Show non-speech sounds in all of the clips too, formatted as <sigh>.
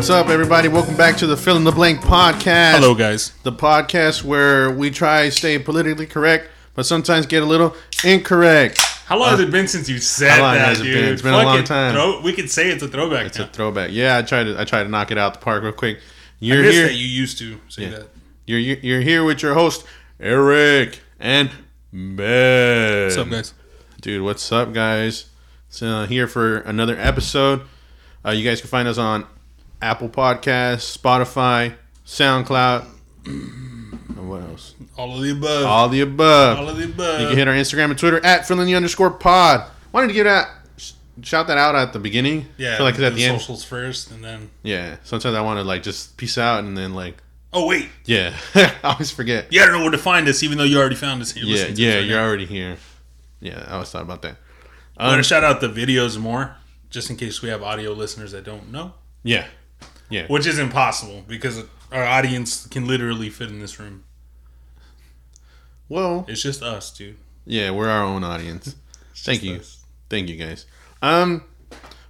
What's up, everybody? Welcome back to the Fill in the Blank podcast. Hello, guys. The podcast where we try to stay politically correct, but sometimes get a little incorrect. How long has it been since you said Uh, how long that, has it dude? been? It's been a long it. time. Throw, we could say it's a throwback. It's now. a throwback. Yeah, I tried to I tried to knock it out the park real quick. You're miss here. that you used to say Yeah. that. You're you're you're here with your host Eric and Ben. What's up, guys? Dude, what's up, guys? So uh, here for another episode. Uh, you guys can find us on Apple Podcasts, Spotify, SoundCloud, and what else? All of the above. All the above. All of the above. You can hit our Instagram and Twitter at filling underscore pod. Wanted to give that shout that out at the beginning. yeah, I feel like at the end. socials first, and then. Yeah. Sometimes I want to like just peace out and then like Oh wait, yeah. <laughs> I always forget. you gotta know where to find us, even though you already found us. Here. Yeah, yeah, you're already here. Yeah, I always thought about that. I'm gonna Um, shout out the videos more, just in case we have audio listeners that don't know, yeah, which is impossible because our audience can literally fit in this room. well, It's just us, dude. yeah, we're our own audience. <laughs> Thank you, us. thank you guys. Um,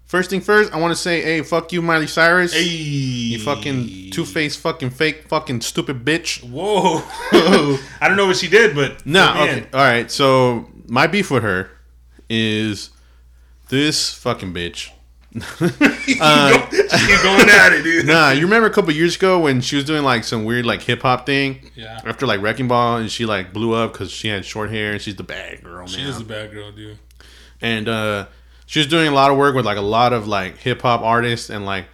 first thing first, I want to say, hey, fuck you, Miley Cyrus. Hey, You fucking two faced, fucking fake, fucking stupid bitch. Whoa! <laughs> <laughs> I don't know what she did, but No, man. okay, all right. So my beef with her is this fucking bitch. Uh, She's <laughs> going at it, dude. Nah, you remember a couple years ago when she was doing like some weird like hip hop thing Yeah, after like Wrecking Ball, and she like blew up because she had short hair and she's the bad girl she now. is a bad girl, dude. and uh, she was doing a lot of work with like a lot of like hip hop artists and like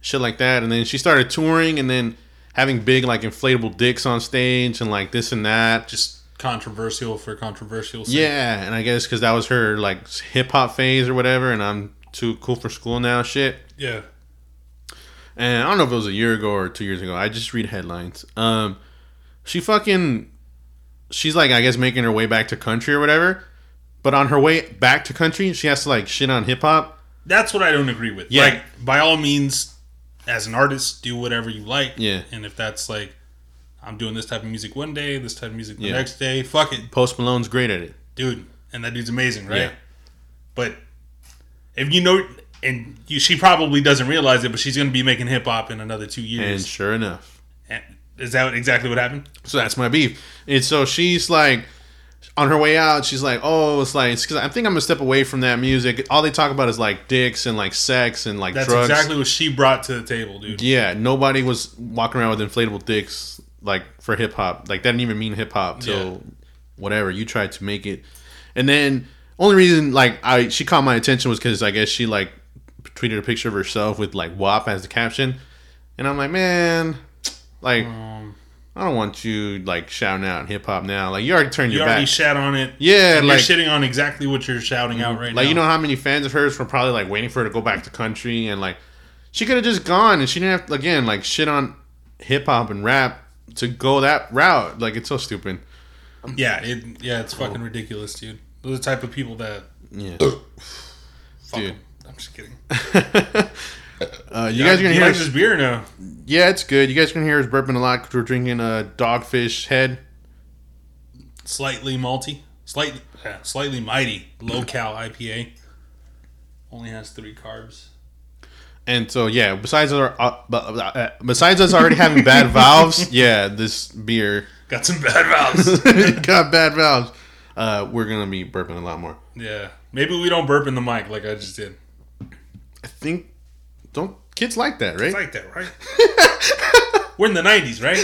shit like that. And then she started touring and then having big like inflatable dicks on stage and like this and that. Just controversial for controversial. sake. Yeah, and I guess because that was her like hip hop phase or whatever, and I'm too cool for school now, shit. yeah. And I don't know if it was a year ago or two years ago. I just read headlines. Um, she fucking, she's like I guess making her way back to country or whatever. But on her way back to country, she has to like shit on hip hop. That's what I don't agree with. Yeah. Like, by all means, as an artist, do whatever you like. Yeah. And if that's like, I'm doing this type of music one day, this type of music the Yeah. next day, fuck it, Post Malone's great at it. dude. And that dude's amazing, right? Yeah. But if you know, and you, she probably doesn't realize it, but she's going to be making hip hop in another two years. And sure enough, And is that exactly what happened? so that's my beef. And so she's like, on her way out, she's like, "Oh, it's like because I think I'm gonna step away from that music. All they talk about is like dicks and like sex and like That's drugs. exactly what she brought to the table, dude. Yeah, nobody was walking around with inflatable dicks like for hip hop. Like that didn't even mean hip hop till Yeah. whatever you tried to make it. And then only reason like I she caught my attention was because I guess she like tweeted a picture of herself with like WAP as the caption, and I'm like, man, like Um, I don't want you like shouting out hip hop now. Like you already turned your you your already back. shat on it. yeah, like you're shitting on exactly what you're shouting out right now. like you know how many fans of hers were probably like waiting for her to go back to country and like she could have just gone and she didn't have to again like shit on hip hop and rap to go that route. Like it's so stupid. Yeah, it yeah, it's fucking ridiculous, dude. Those are the type of people that Yeah. fuck Dude. 'em. I'm just kidding. <laughs> uh, you guys are gonna you hear like us, this beer now? Yeah, it's good. You guys can hear us burping a lot because we're drinking a Dogfish Head. Slightly malty, slightly yeah, slightly mighty, low cal IPA. Only has three carbs. And so yeah, besides our uh, uh, besides us already having bad <laughs> valves, yeah, this beer Got some bad valves. <laughs> got bad valves. Uh, we're gonna be burping a lot more. yeah, maybe we don't burp in the mic like I just did. I think don't kids like that, right? It's like that, right? <laughs> We're in the '90s, right?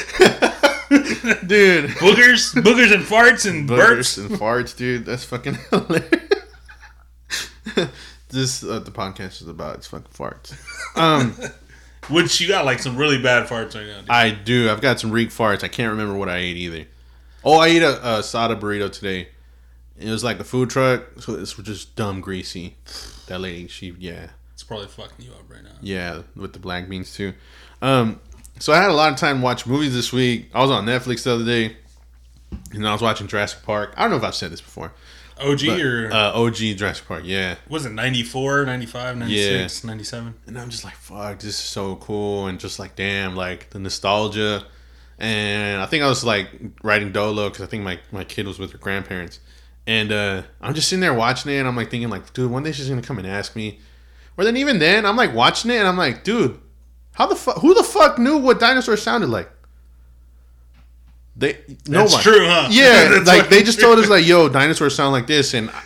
<laughs> Dude. Boogers, boogers, and farts and Burps burps. and farts, dude. That's fucking <laughs> hilarious. this uh, the podcast is about it's fucking farts. Um, Which you got like some really bad farts right now. Dude. I do. I've got some reek farts. I can't remember what I ate either. Oh, I ate a, a sada burrito today. It was like a food truck, so it's just dumb greasy. That lady, she yeah, It's probably fucking you up right now. yeah, with the black beans too. Um, so I had a lot of time to watch movies this week. I was on Netflix the other day, and I was watching Jurassic Park. I don't know if I've said this before. OG But, or uh, OG Jurassic Park, yeah. was it 94, 95, 96, 97? And I'm just like, fuck, this is so cool, and just like, damn, like the nostalgia. And I think I was like riding Dolo because I think my, my kid was with her grandparents. And uh, I'm just sitting there watching it, and I'm like thinking, like, dude, one day she's gonna come and ask me. Or then even then, I'm like watching it, and I'm like, dude, How the fuck? Who the fuck knew what dinosaurs sounded like? They no That's one. true, huh? Yeah, <laughs> like they just told us like, "Yo, dinosaurs sound like this," and <laughs>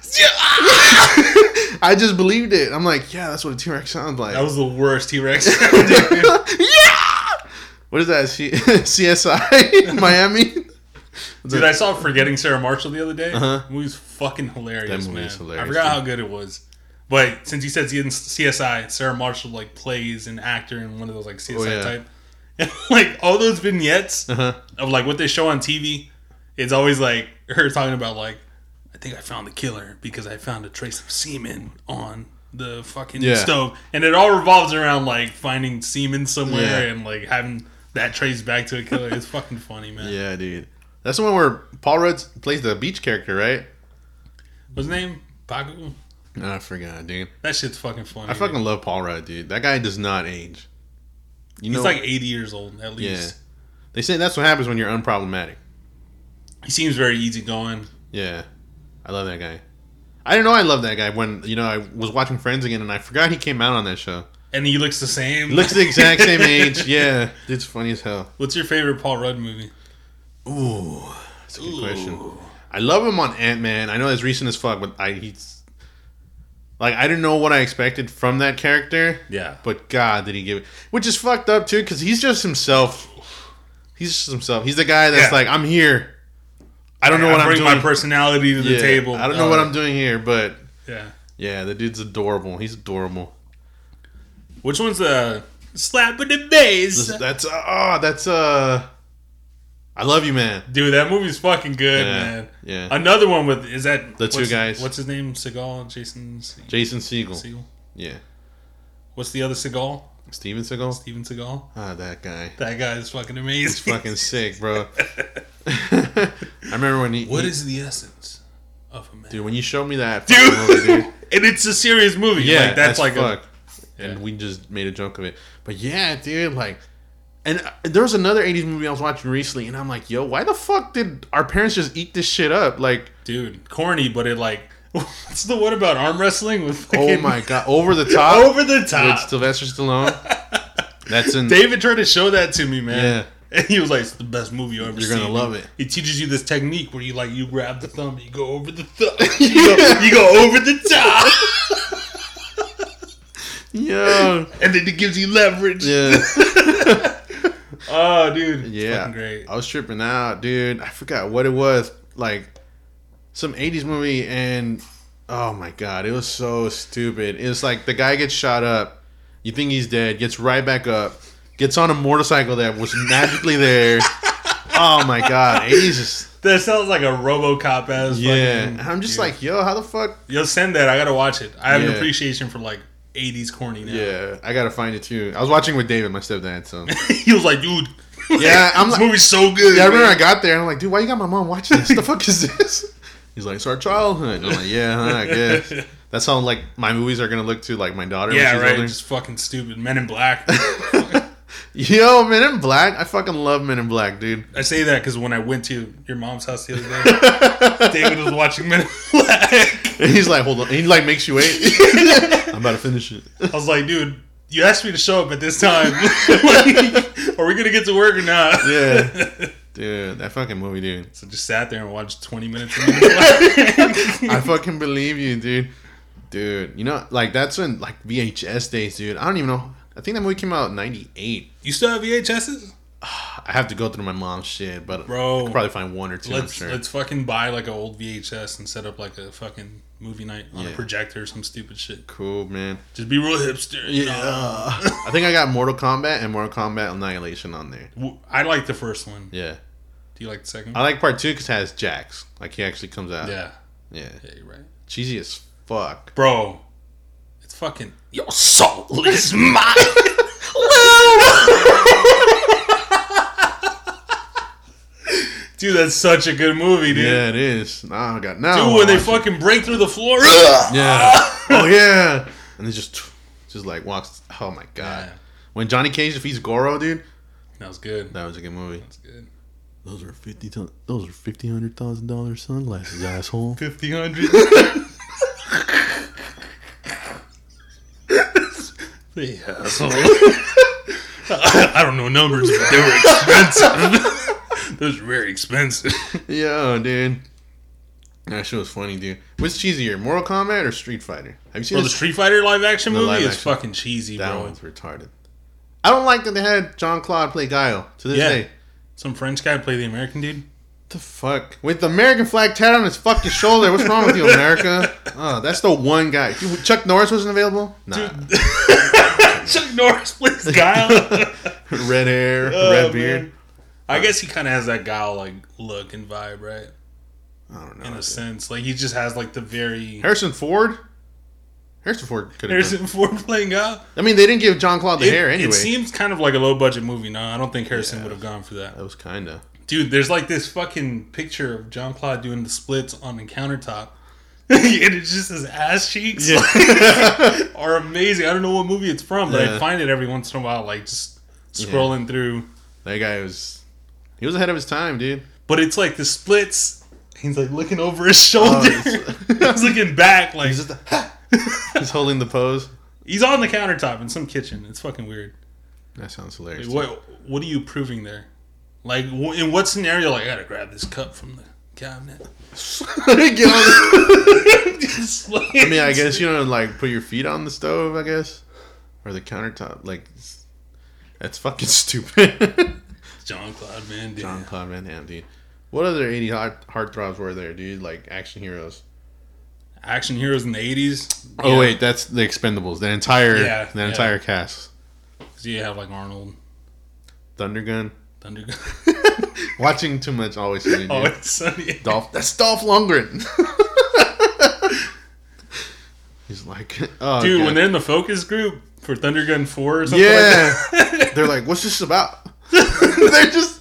I just believed it. I'm like, "Yeah, that's what a T Rex sounds like." That was the worst T Rex. <laughs> yeah. What is that? C- CSI Miami. Dude, I saw Forgetting Sarah Marshall the other day. Uh-huh. The movie's fucking hilarious, That movie man. hilarious, I forgot dude. how good it was. But since you said he's in CSI, Sarah Marshall like plays an actor in one of those like CSI Oh, yeah. type. And, <laughs> like all those vignettes Uh-huh. of like what they show on TV, it's always like <laughs> her talking about like, I think I found the killer because I found a trace of semen on the fucking Yeah. stove, and it all revolves around like finding semen somewhere Yeah. and like having that trace back to a killer. It's fucking funny, man. Yeah, dude. That's the one where Paul Rudd plays the beach character, right? What's his name? Pagu. I forgot, dude. That shit's fucking funny. I fucking love Paul Rudd, dude. That guy does not age. You He's know, like 80 years old at least. yeah. They say that's what happens when you're unproblematic. He seems very easygoing. Yeah, I love that guy. I didn't know I loved that guy when you know I was watching Friends again, and I forgot he came out on that show. And he looks the same. Looks the exact same <laughs> age. Yeah, it's funny as hell. What's your favorite Paul Rudd movie? Ooh, that's a good question. I love him on Ant Man. I know it's recent as fuck, but I he's like I didn't know what I expected from that character. Yeah. But God, did he give it? Which is fucked up too, because he's just himself. He's just himself. He's the guy that's Yeah. like, I'm here. I don't know what I I'm bring doing. my personality to the Yeah, table. I don't know Uh, what I'm doing here, but Yeah. yeah, the dude's adorable. He's adorable. Which one's the slap in the face? That's uh, oh, that's uh, I love you, man. Dude, that movie's fucking good, Yeah, man. yeah. Another one with is that The two guys. What's his name? Seagal, Jason Se- Jason Segel. Segel. Yeah, What's the other Seagal? Steven Seagal. Steven Seagal. Ah, that guy. That guy is fucking amazing. He's fucking sick, bro. <laughs> <laughs> I remember when he. What he- is the essence of a man? dude? When you showed me that, Dude. movie, dude. <laughs> and it's a serious movie. Yeah, like, that's, like fuck. a and we just made a joke of it. But yeah, dude, like, and there was another '80s movie I was watching recently, and I'm like, yo, why the fuck did our parents just eat this shit up? Like, dude, corny, but it like <laughs> what's the one about arm wrestling with oh my god, over the <laughs> top over the top with. Sylvester Stallone. <laughs> That's in. David tried to show that to me, man. Yeah. And he was like, "It's the best movie you ever You're seen." gonna love it. He teaches you this technique where you like you grab the thumb, you go over the thumb, you, go, you go over the top, yeah, and then it gives you leverage. yeah, Oh, dude, it's yeah. fucking great. I was tripping out, dude. I forgot what it was. Like some '80s movie, and oh my god, it was so stupid. It's like the guy gets shot up. You think he's dead, gets right back up, gets on a motorcycle that was magically there. <laughs> Oh my god, '80s is That sounds like a RoboCop ass. yeah. fucking, I'm just dude. like, yo, how the fuck? yo, send that. I gotta watch it. I have an appreciation for like '80s corny now. Yeah, I gotta find it too. I was watching with David, my stepdad. So <laughs> he was like, dude. <laughs> Yeah, I'm this like- movie's so good. yeah, I remember man. I got there and I'm like, dude, why you got my mom watching this? the <laughs> fuck is this? He's like, it's our childhood. I'm like, yeah, huh, I guess. That's how like my movies are gonna look to like my daughter. Yeah, right. older. Just fucking stupid. Men in Black. Yo, Men in Black. I fucking love Men in Black, dude. I say that because when I went to your mom's house the other day, <laughs> David was watching Men in Black. And he's like, hold on. He like makes you wait. <laughs> I'm about to finish it. I was like, dude, you asked me to show up at this time. like, <laughs> are we gonna get to work or not? Yeah. Dude, that fucking movie, dude. So just sat there and watched 20 minutes of Men in Black. I fucking believe you, dude. Dude, you know, like that's when like VHS days, dude. I don't even know. I think that movie came out in '98. you still have VHSs? I have to go through my mom's shit, but Bro. I could probably find one or 2 Let's sure. let's fucking buy like an old VHS and set up like a fucking movie night on a projector or some stupid shit. cool, man. Just be real hipster. Yeah. I think I got Mortal Kombat and Mortal Kombat Annihilation on there. I like the first one. Yeah. Do you like the second I like part two because it has Jax. Like he actually comes out. yeah. Yeah. Yeah, you're right. Cheesy as fuck. Bro, fucking your soul is <laughs> mine. Dude, that's such a good movie, dude. Yeah, it is. Nah, I got now. Dude, when they watch it. fucking break through the floor. Yeah. <laughs> oh yeah. And they just just like walks. Oh my god. Yeah. When Johnny Cage defeats Goro, dude, That was good. that was a good movie. That's good. Those are fifty. Those are fifty hundred thousand dollars sunglasses, asshole. <laughs> Fifty hundred. Yeah. <laughs> I don't know numbers, but they were expensive. <laughs> Those were very expensive. <laughs> Yo, dude. That shit was funny, dude. What's cheesier, Mortal Kombat or Street Fighter? Have you seen Bro, the? Street Fighter live action movie live is action. fucking cheesy, that bro. one's retarded. I don't like that they had Jean-Claude play Guile to this Yeah. day. Some French guy play the American dude. the fuck? With the American flag tatted on his fucking shoulder. What's wrong with you, America? Oh, that's the one guy. Dude, Chuck Norris wasn't available? Nah. <laughs> Chuck Norris plays Guile. <laughs> red hair, Oh, red beard. man. I guess he kind of has that Guile like look and vibe, right? I don't know. In a sense, like he just has like the very Harrison Ford? Harrison Ford could have Harrison Ford playing Guile. I mean, they didn't give Jean-Claude the It, hair anyway. it seems kind of like a low budget movie. No, I don't think Harrison Yeah. would have gone for that. that was kind of. Dude, there's like this fucking picture of Jean-Claude doing the splits on the countertop. <laughs> and it's just his ass cheeks <laughs> are amazing. I don't know what movie it's from, but I find it every once in a while, like just scrolling through. That guy was. He was ahead of his time, dude. But it's like the splits. He's like looking over his <laughs> shoulder. Oh, I was looking back, like He's just. he's holding the pose. he's on the countertop in some kitchen. It's fucking weird. That sounds hilarious. What What are you proving there? Like, in what scenario? Like, I gotta grab this cup from the cabinet. <laughs> Get on the- Just I mean, I guess you know, like put your feet on the stove. I guess, or the countertop. Like, it's- that's fucking <laughs> stupid. Jean-Claude Van Damme. John Claude Van Damme, dude. What other 80 heart heartthrobs were there, dude? Like action heroes. Action heroes in the eighties. Oh wait, that's the Expendables. The entire, Yeah, the yeah. entire cast. So you have like Arnold, Thundergun. Thunder. <laughs> Watching too much always funny, dude. oh, it's Sunny. <laughs> Dolph. That's Dolph Lundgren. <laughs> He's like, oh, Dude, God. when they're in the focus group for Thundergun Four or something yeah, like that, they're like, what's this about? they're just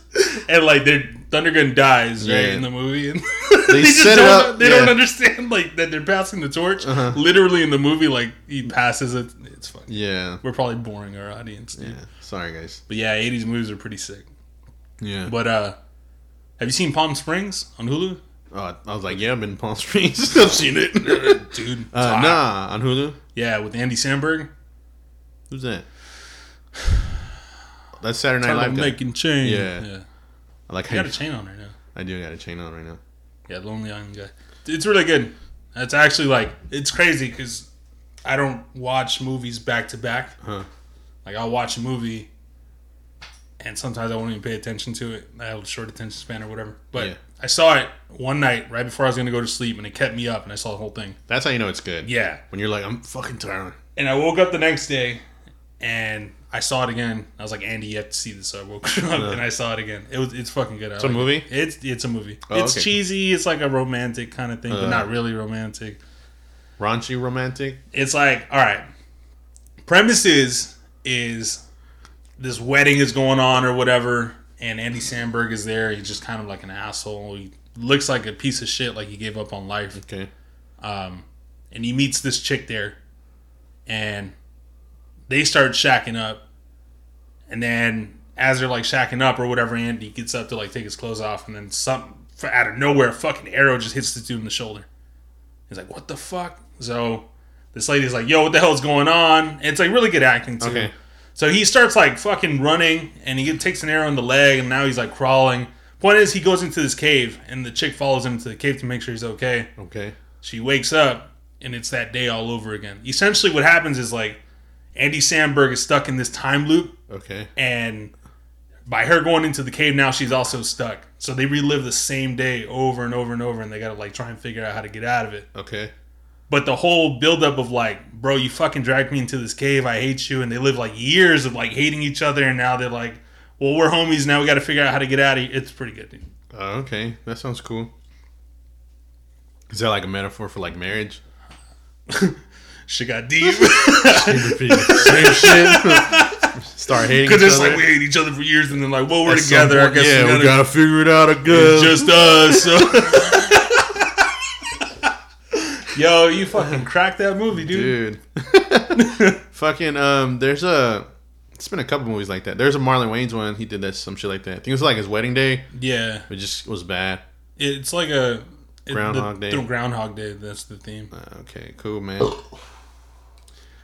and like their Thundergun dies right Yeah. in the movie, and They just set it don't, up, They don't understand like that they're passing the torch. Uh-huh. Literally in the movie, like he passes it. It's fun. yeah, We're probably boring our audience, dude. yeah. Sorry, guys. But yeah, '80s movies are pretty sick. Yeah. But uh, have you seen Palm Springs on Hulu? Oh, I was like, yeah, I've been in Palm Springs. <laughs> I've seen it. Dude, <laughs> Uh, nah, on Hulu. Yeah, with Andy Samberg. Who's that? That's Saturday Night Live. guy. making change. Yeah. yeah. I like I how got you, a chain on right now. I do got a chain on right now. Yeah, Lonely Island guy. It's really good. It's actually like it's crazy because I don't watch movies back to back. Like I'll watch a movie, and sometimes I won't even pay attention to it. I have a short attention span or whatever. But Yeah. I saw it one night right before I was gonna go to sleep, and it kept me up, and I saw the whole thing. That's how you know it's good. Yeah, When you're like, I'm fucking tired. and I woke up the next day, and I saw it again. I was like, Andy, you have to see this. So I woke <laughs> up and I saw it again. It was it's fucking good. I It's a like it. movie? It's it's a movie. Oh, it's okay. cheesy. It's like a romantic kind of thing, but Uh. not really romantic. Raunchy romantic. It's like, all right. Premise is is this wedding is going on or whatever, and Andy Samberg is there. He's just kind of like an asshole. He looks like a piece of shit, like he gave up on life. Okay. Um, and he meets this chick there, and they start shacking up. And then as they're like shacking up or whatever, Andy gets up to like take his clothes off, and then some out of nowhere, a fucking arrow just hits the dude in the shoulder. He's like, "What the fuck?" So this lady's like, "Yo, what the hell's going on?" And it's like really good acting too. Okay. So he starts like fucking running, and he takes an arrow in the leg, and now he's like crawling. Point is, he goes into this cave, and the chick follows him into the cave to make sure he's okay. Okay. She wakes up, and it's that day all over again. Essentially, what happens is like Andy Samberg is stuck in this time loop, Okay. and by her going into the cave now, she's also stuck. So they relive the same day over and over and over, and they gotta like try and figure out how to get out of it. Okay. But the whole buildup of like, bro, you fucking dragged me into this cave. I hate you. And they live like years of like hating each other. And now they're like, well, we're homies. Now we got to figure out how to get out of here. It's pretty good, dude. Uh, okay. That sounds cool. Is that like a metaphor for like marriage? <laughs> she got deep. <laughs> Same shit. <laughs> Start hating Because it's other. like we hate each other for years. And then like, well, we're At some together. I guess yeah, we we gotta, gotta figure it out again. just us. So. Yo, you fucking cracked that movie, dude. dude. <laughs> fucking um, there's a. It's been a couple movies like that. There's a Marlon Wayans one. He did that some shit like that. I think it was like his wedding day. Yeah. It just was bad. It's like a. it- Groundhog the, Day. Groundhog Day. That's the theme. Uh, okay, cool, man.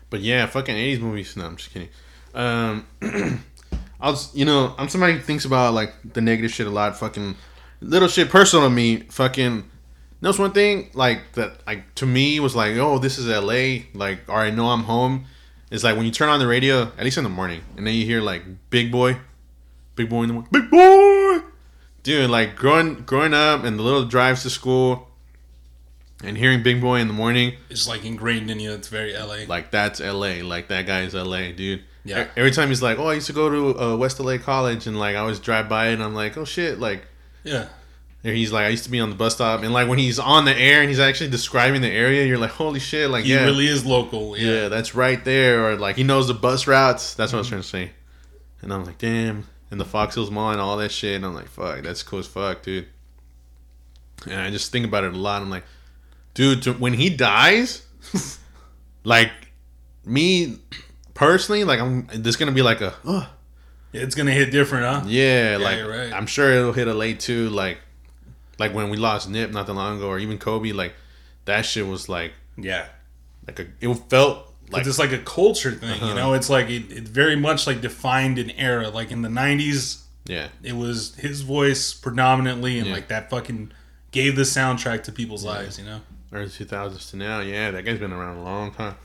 But yeah, fucking 80s movies. No, I'm just kidding. Um, <clears throat> I was, you know, I'm somebody who thinks about like the negative shit a lot. Fucking little shit personal to me. Fucking. That's one thing like that. Like to me was like, oh, this is L.A. Like, or I know I'm home. It's like when you turn on the radio, at least in the morning, and then you hear like Big Boy, Big Boy in the morning, Big Boy, dude. Like growing growing up and the little drives to school, and hearing Big Boy in the morning, It's like ingrained in you. It's very LA. like that's L.A. Like that guy's L.A. Dude. Yeah. Every time he's like, oh, I used to go to uh, West LA College, and like I always drive by and I'm like, oh shit, like. yeah. And he's like, I used to be on the bus stop, and like when he's on the air and he's actually describing the area, you're like, holy shit, like He yeah, really is local. yeah, Yeah. that's right there, or like he knows the bus routes. That's what I was mm-hmm. trying to say. And I'm like, damn, and the Fox Hills Mall and all that shit. And I'm like, fuck, that's cool as fuck, dude. And I just think about it a lot. I'm like, dude, to, when he dies, <laughs> like me personally, like I'm, there's gonna be like a, oh, It's gonna hit different, huh? yeah, like right. I'm sure it'll hit a late too, like, like when we lost Nip not that long ago, or even Kobe, like that shit was like, Yeah. like a, it felt like it's like a culture thing, Uh-huh. you know. It's like it, it very much like defined an era. Like in the '90s, yeah, it was his voice predominantly, and Yeah. like that fucking gave the soundtrack to people's lives, you know. early 2000s to now. Yeah, that guy's been around a long time.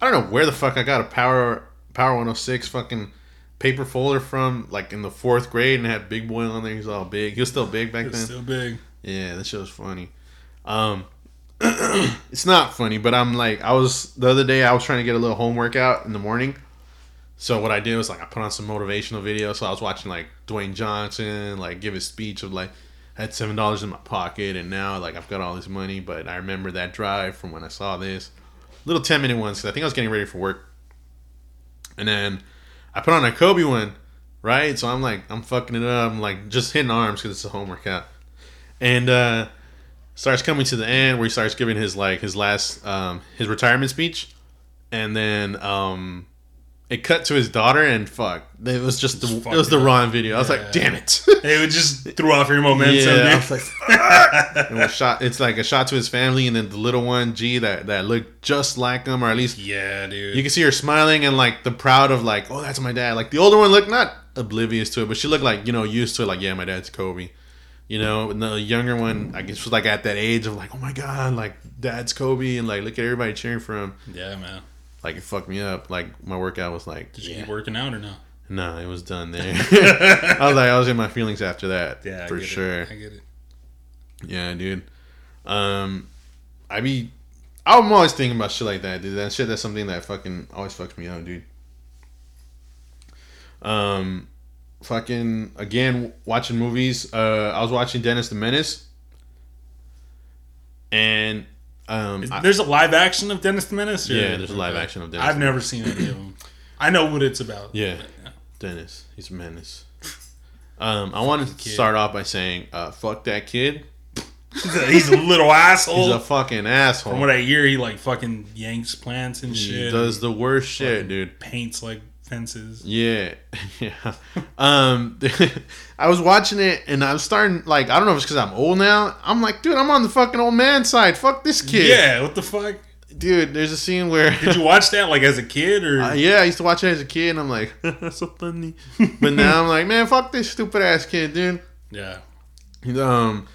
I don't know where the fuck I got a Power Power 106 fucking paper folder from, like in the fourth grade, and had Big Boy on there. He's all big. He was still big back then. still big. Yeah, that shit was funny. Um, <clears throat> it's not funny, but I'm like, I was the other day. I was trying to get a little home workout in the morning. So what I did was like I put on some motivational videos. So I was watching like Dwayne Johnson like give his speech of like I had seven dollars in my pocket and now like I've got all this money. But I remember that drive from when I saw this little ten minute ones. 'cause I think I was getting ready for work, and then I put on a Kobe one, right? So I'm like I'm fucking it up. I'm like just hitting arms because it's a home workout and uh starts coming to the end where he starts giving his like his last um his retirement speech. And then um it cut to his daughter and fuck. It was just the, it was the wrong video. I was Yeah. like damn it. <laughs> It would just threw off your momentum. yeah I was like it was shot it's like a shot to his family and then the little one g that that looked just like him or at least yeah, dude. you can see her smiling and like the proud of like oh that's my dad. Like the older one looked not oblivious to it but she looked like you know used to it like yeah my dad's kobe you know and the younger one i guess was like at that age of like oh my god like dad's kobe and like look at everybody cheering for him yeah, man. like it fucked me up like my workout was like Did you yeah. keep working out or no? no it was done there <laughs> <laughs> i was like i was in my feelings after that Yeah, I for it. sure I get it. yeah dude um i be i'm always thinking about shit like that dude that shit that's something that fucking always fucks me up dude um fucking again watching movies uh i was watching dennis the menace and um Is- I- there's a live action of Dennis the Menace. or- Yeah, there's a live action of Dennis I've never seen any of them. I know what it's about. Yeah. Dennis, he's a menace. <laughs> Um, I want to start off by saying, uh, fuck that kid. He's a, little asshole. He's a fucking asshole. From what I hear, he like fucking yanks plants and he shit. does the worst shit, dude. Paints like fences. Yeah, <laughs> yeah. Um, <laughs> I was watching it and I'm starting like I don't know if it's because I'm old now. I'm like, dude, I'm on the fucking old man side. Fuck this kid. Yeah, what the fuck? dude. There's a scene where. Did you watch that like as a kid or? Uh, yeah, I used to watch it as a kid, and I'm like, <laughs> that's so funny. But now I'm like, man, fuck this stupid ass kid, dude. yeah. um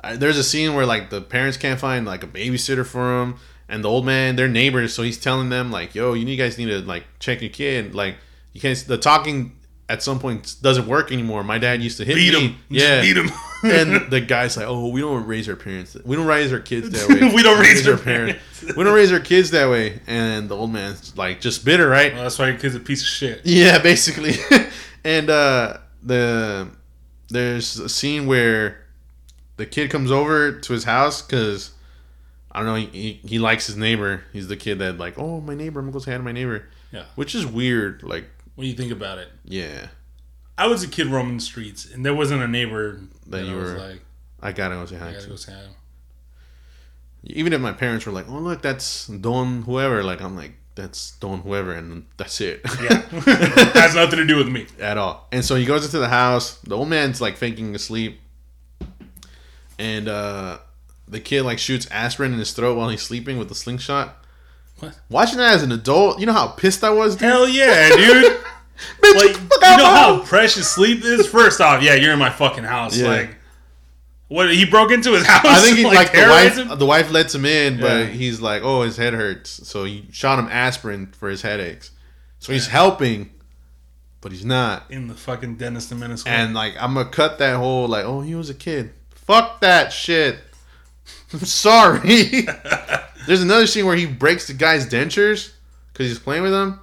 I- there's a scene where like the parents can't find like a babysitter for him and the old man they're neighbors so he's telling them like yo you guys need to like check your kid like you can't the talking at some point doesn't work anymore my dad used to hit Beat me him. yeah Beat him. <laughs> and <laughs> the guy's like oh we don't raise our parents we don't raise our kids that way <laughs> We don't raise our parents. we don't raise our kids that way and the old man's like just bitter right Well, that's why your kid's a piece of shit. yeah, basically. and uh the there's a scene where the kid comes over to his house because I don't know he, he, he likes his neighbor. He's the kid that like, oh my neighbor, I'm gonna go say hi to my neighbor. Yeah. which is weird. Like, What do you think about it? yeah, I was a kid roaming the streets, and there wasn't a neighbor That that, you I was were- like, I gotta go say I hi. gotta to. go say hi. Even if my parents were like, oh look, that's Don whoever. Like I'm like, that's Don whoever, and that's it. Yeah, <laughs> <laughs> has nothing to do with me. at all. And so he goes into the house. The old man's like faking asleep, and uh, the kid like shoots aspirin in his throat while he's sleeping with a slingshot. What? Watching that as an adult, you know how pissed I was. Dude? Hell yeah, dude! <laughs> Bitch, Like, fuck you know how house. precious sleep is. First off, yeah, you're in my fucking house. Yeah. Like, what? He broke into his house. I think he, <laughs> like, the wife. him? The wife lets him in, but Yeah. he's like, "Oh, his head hurts," so he shot him aspirin for his headaches. So he's helping, but he's not. in the fucking dentist in Minnesota. And like, I'm gonna cut that whole like, "Oh, he was a kid." Fuck that shit. I'm <laughs> sorry. <laughs> There's another scene where he breaks the guy's dentures because he's playing with them.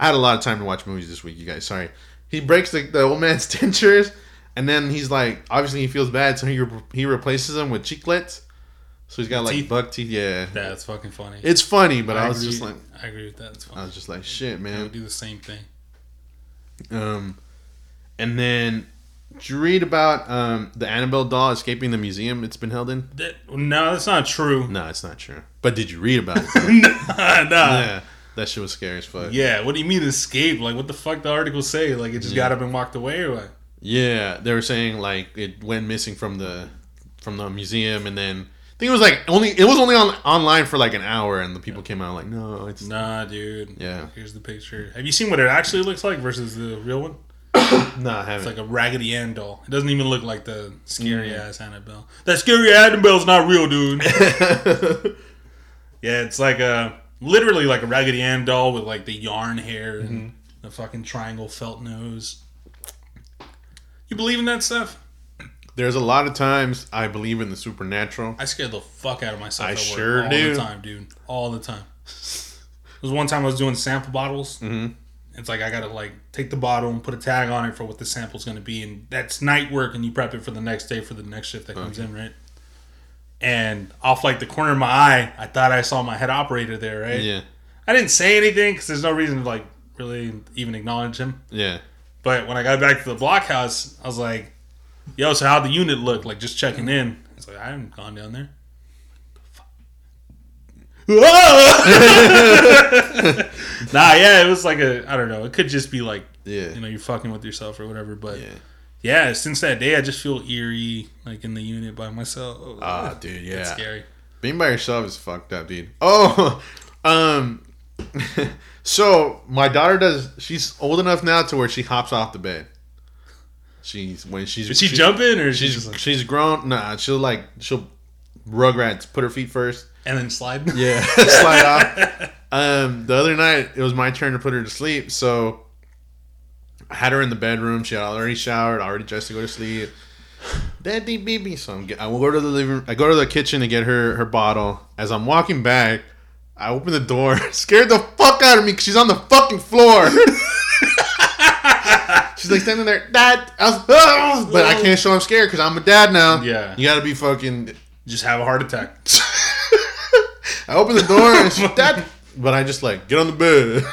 I had a lot of time to watch movies this week, you guys. Sorry. He breaks the, the old man's <laughs> dentures, and then he's like, obviously he feels bad, so he re- he replaces them with chiclets. So he's got like Teeth? buck teeth. Yeah, that's fucking funny. it's funny, but I, was agree, just like, I agree with that. It's I was just like, shit, I man. would do the same thing. Um, and then did you read about um the Annabelle doll escaping the museum it's been held in? That, no, that's not true. No, it's not true. But did you read about it? <laughs> nah, nah. yeah, that shit was scary as fuck. Yeah, what do you mean escape? Like, what the fuck the article say? Like, it just got up and walked away or what? Yeah, they were saying like it went missing from the from the museum, and then I think it was like only it was only on online for like an hour, and the people came out like, no, it's Nah, dude. Yeah. Here's the picture. Have you seen what it actually looks like versus the real one? No, I It's haven't. like a Raggedy Ann doll. It doesn't even look like the scary Mm. ass Annabelle. That scary Annabelle's not real, dude. <laughs> yeah, it's like a literally like a Raggedy Ann doll with like the yarn hair and Mm-hmm. the fucking triangle felt nose. You believe in that stuff? There's a lot of times I believe in the supernatural. I scare the fuck out of myself I sure all do. the time, dude. All the time. There was one time I was doing sample bottles. Mhm. It's like I gotta like take the bottle and put a tag on it for what the sample's gonna be, and that's night work, and you prep it for the next day for the next shift that comes in, right? And off like the corner of my eye, I thought I saw my head operator there, right? Yeah, I didn't say anything because there's no reason to like really even acknowledge him. yeah. But when I got back to the blockhouse, I was like, "Yo, so how'd the unit look? Like just checking mm. in." It's like I haven't gone down there. <laughs> nah, yeah, it was like a I don't know. It could just be like Yeah. you know you're fucking with yourself or whatever. But Yeah. yeah, since that day, I just feel eerie, like in the unit by myself. Ah, dude, yeah. Scary. Being by yourself is fucked up, dude. Oh, <laughs> um, <laughs> so my daughter does. She's old enough now to where she hops off the bed. She's when she's Is she jumping or She's she's like, she's grown. Nah, she'll like she'll rugrats put her feet first. and then slide? Yeah, <laughs> <laughs> slide off. Um, the other night it was my turn to put her to sleep, so I had her in the bedroom. She had already showered, already dressed to go to sleep. Daddy, baby. So I'm, get- I will go to the living. I go to the kitchen to get her her bottle. As I'm walking back, I open the door, <laughs> scared the fuck out of me because she's on the fucking floor. she's like standing there, Dad. I was, "Ah!" but I can't show I'm scared because I'm a dad now. Yeah. you gotta be fucking Just have a heart attack. <laughs> I open the door and <laughs> she's. But I just like get on the bed.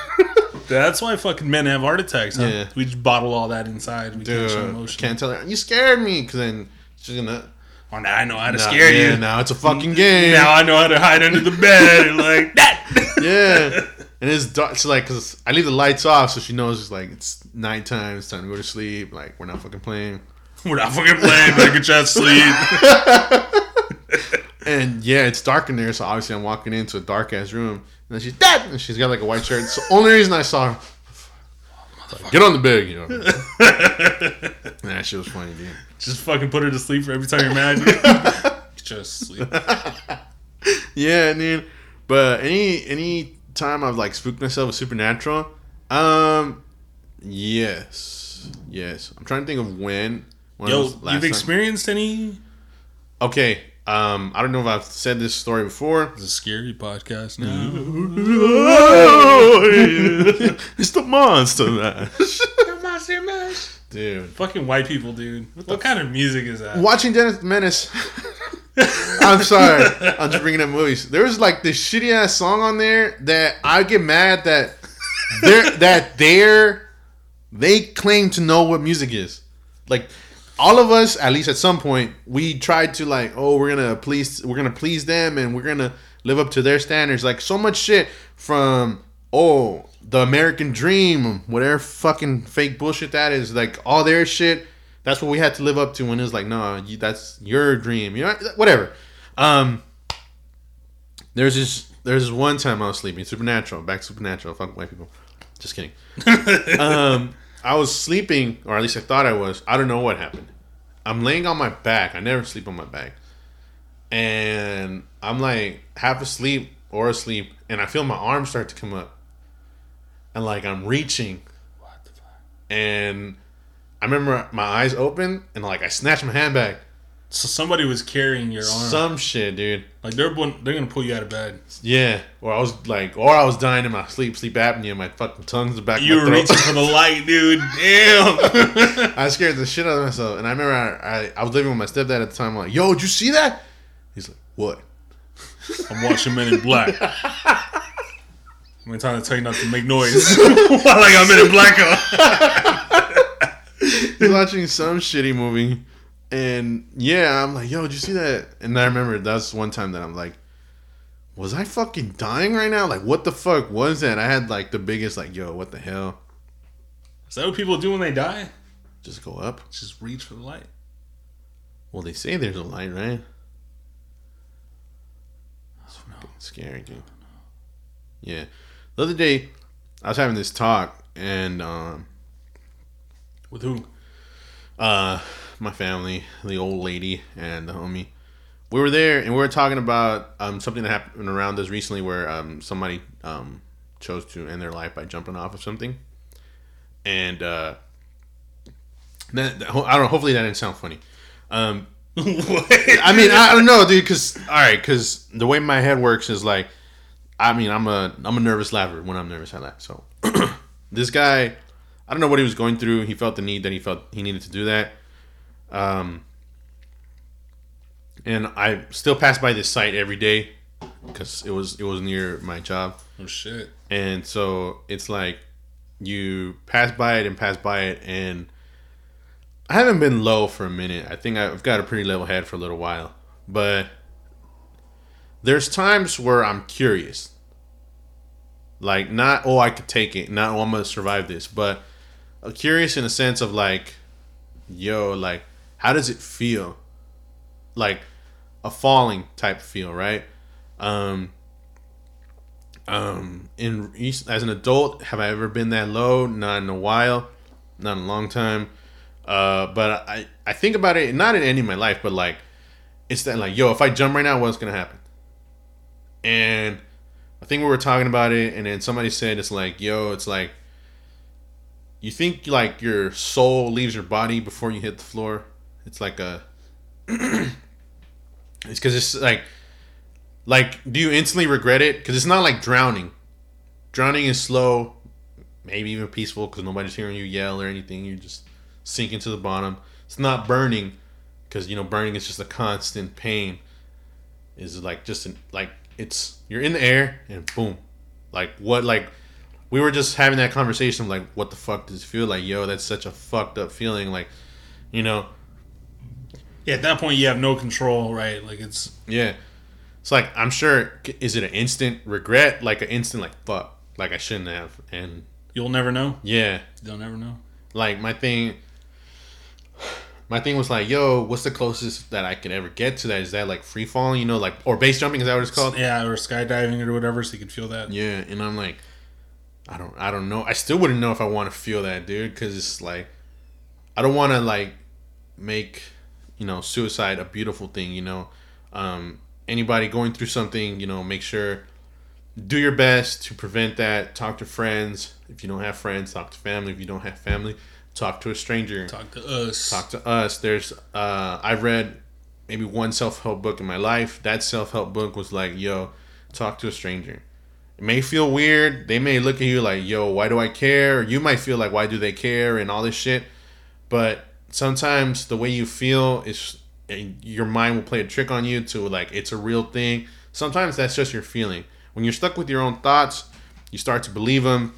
<laughs> That's why fucking men have heart attacks. Huh? Yeah. We just bottle all that inside. We can't show Dude, emotion. can't tell her you scared me because then she's gonna Oh, now I know how to scare yeah, you. Now it's a fucking game. Now I know how to hide under the bed and like that. yeah, and it's dark. It's like because I leave the lights off, so she knows it's like it's nighttime. It's time to go to sleep. Like we're not fucking playing. We're not fucking playing. Better get you to sleep. And yeah, it's dark in there, so obviously I'm walking into a dark ass room, and then she's dead, and she's got like a white shirt. It's the only reason I saw her. Get on the bed, you know. <laughs> that shit was funny, dude. Just fucking put her to sleep for every time you're mad. <laughs> Just sleep. <laughs> Yeah, dude. But any any time I've like spooked myself with supernatural, um, yes, yes. I'm trying to think of when. when Yo, you've time- experienced any? Okay. Um, I don't know if I've said this story before. It's a scary podcast now. <laughs> it's the monster mash. Monster Mash. Dude. Fucking white people, dude. What, kind of music is that? Watching Dennis the Menace. <laughs> I'm sorry. I'm just bringing up movies. There was like this shitty ass song on there that I get mad that they're that they're they claim to know what music is. Like all of us, at least at some point, we tried to like, oh, we're gonna please, we're gonna please them, and we're gonna live up to their standards. Like so much shit from oh, the American Dream, whatever fucking fake bullshit that is. Like all their shit. That's what we had to live up to when it was like, no, you, that's your dream. You know, whatever. Um, there's this. There's this one time I was sleeping. Supernatural. Back Supernatural. Fuck white people. Just kidding. <laughs> um, I was sleeping, or at least I thought I was. I don't know what happened. I'm laying on my back. I never sleep on my back. And I'm like half asleep or asleep, and I feel my arms start to come up. And like I'm reaching. What the fuck? And I remember my eyes open, and like I snatched my hand back. So somebody was carrying your arm. Some shit, dude. like they're they're gonna pull you out of bed. Yeah. Or I was like, or I was dying in my sleep, sleep apnea. My fucking tongue's the back You were reaching for the <laughs> light, dude. Damn. I scared the shit out of myself. And I remember I, I, I was living with my stepdad at the time. I'm like, yo, did you see that? He's like, what? I'm watching Men in <laughs> Black. <laughs> I'm trying to tell you not to make noise while I got Men in Black on. He's watching some shitty movie. And yeah, I'm like, yo, did you see that? And I remember that's one time that I'm like, was I fucking dying right now? Like, what the fuck was that? I had like the biggest, like, yo, what the hell? Is that what people do when they die? Just go up. Just reach for the light. Well, they say there's a light, right? Oh, no. Scary, dude. Yeah. The other day, I was having this talk, and um, With who? uh, my family, the old lady, and the homie, we were there, and we were talking about um, something that happened around us recently, where um, somebody um, chose to end their life by jumping off of something, and uh, that, that- I don't know. Hopefully, that didn't sound funny. Um? <laughs> I mean, I, I don't know, dude. Because all right, because the way my head works is like, I mean, I'm a I'm a nervous laugher. When I'm nervous, I laugh. So <clears throat> this guy, I don't know what he was going through. He felt the need that he felt he needed to do that. Um, and I still pass by this site every day because it was it was near my job. oh shit. And so it's like you pass by it and pass by it, and I haven't been low for a minute. I think I've got a pretty level head for a little while, but there's times where I'm curious. Like, not, oh, I could take it, not, oh, I'm gonna survive this, but uh, curious in a sense of like, yo, like, how does it feel? Like, a falling type feel, right? Um, um in as an adult have i ever been that low? Not in a while. Not in a long time. Uh but i i think about it not in any of my life but like it's that like yo if i jump right now what's gonna happen? And i think we were talking about it and then somebody said it's like yo it's like you think like your soul leaves your body before you hit the floor it's like a <clears throat> it's because it's like like do you instantly regret it? Because it's not like drowning. Drowning is slow maybe even peaceful because nobody's hearing you yell or anything. You just sink into the bottom. It's not burning because you know burning is just a constant pain. Is like just an, like it's you're in the air and boom. Like what like we were just having that conversation like what the fuck does it feel like? Yo that's such a fucked up feeling. Like you know Yeah, at that point you have no control, right? Like it's Yeah. It's like I'm sure is it an instant regret, like an instant like fuck, like I shouldn't have, and you'll never know. yeah, You'll never know. like my thing, <sighs> my thing was like, yo, what's the closest that I could ever get to that? Is that like free falling, you know, like or base jumping? Is that what it's called? Yeah, or skydiving or whatever, so you can feel that. Yeah, and I'm like, I don't, I don't know. I still wouldn't know if I want to feel that, dude, because it's like, I don't want to like make, you know, suicide a beautiful thing. You know, um, anybody going through something, you know, make sure do your best to prevent that. Talk to friends if you don't have friends. Talk to family if you don't have family. Talk to a stranger Talk to us. talk to us. There's uh I've read maybe one self help book in my life. That self help book was like, yo, talk to a stranger. It may feel weird. They may look at you like, yo, why do I care? Or you might feel like, why do they care? And all this shit. But sometimes the way you feel is your mind will play a trick on you to like it's a real thing. Sometimes that's just your feeling. When you're stuck with your own thoughts, you start to believe them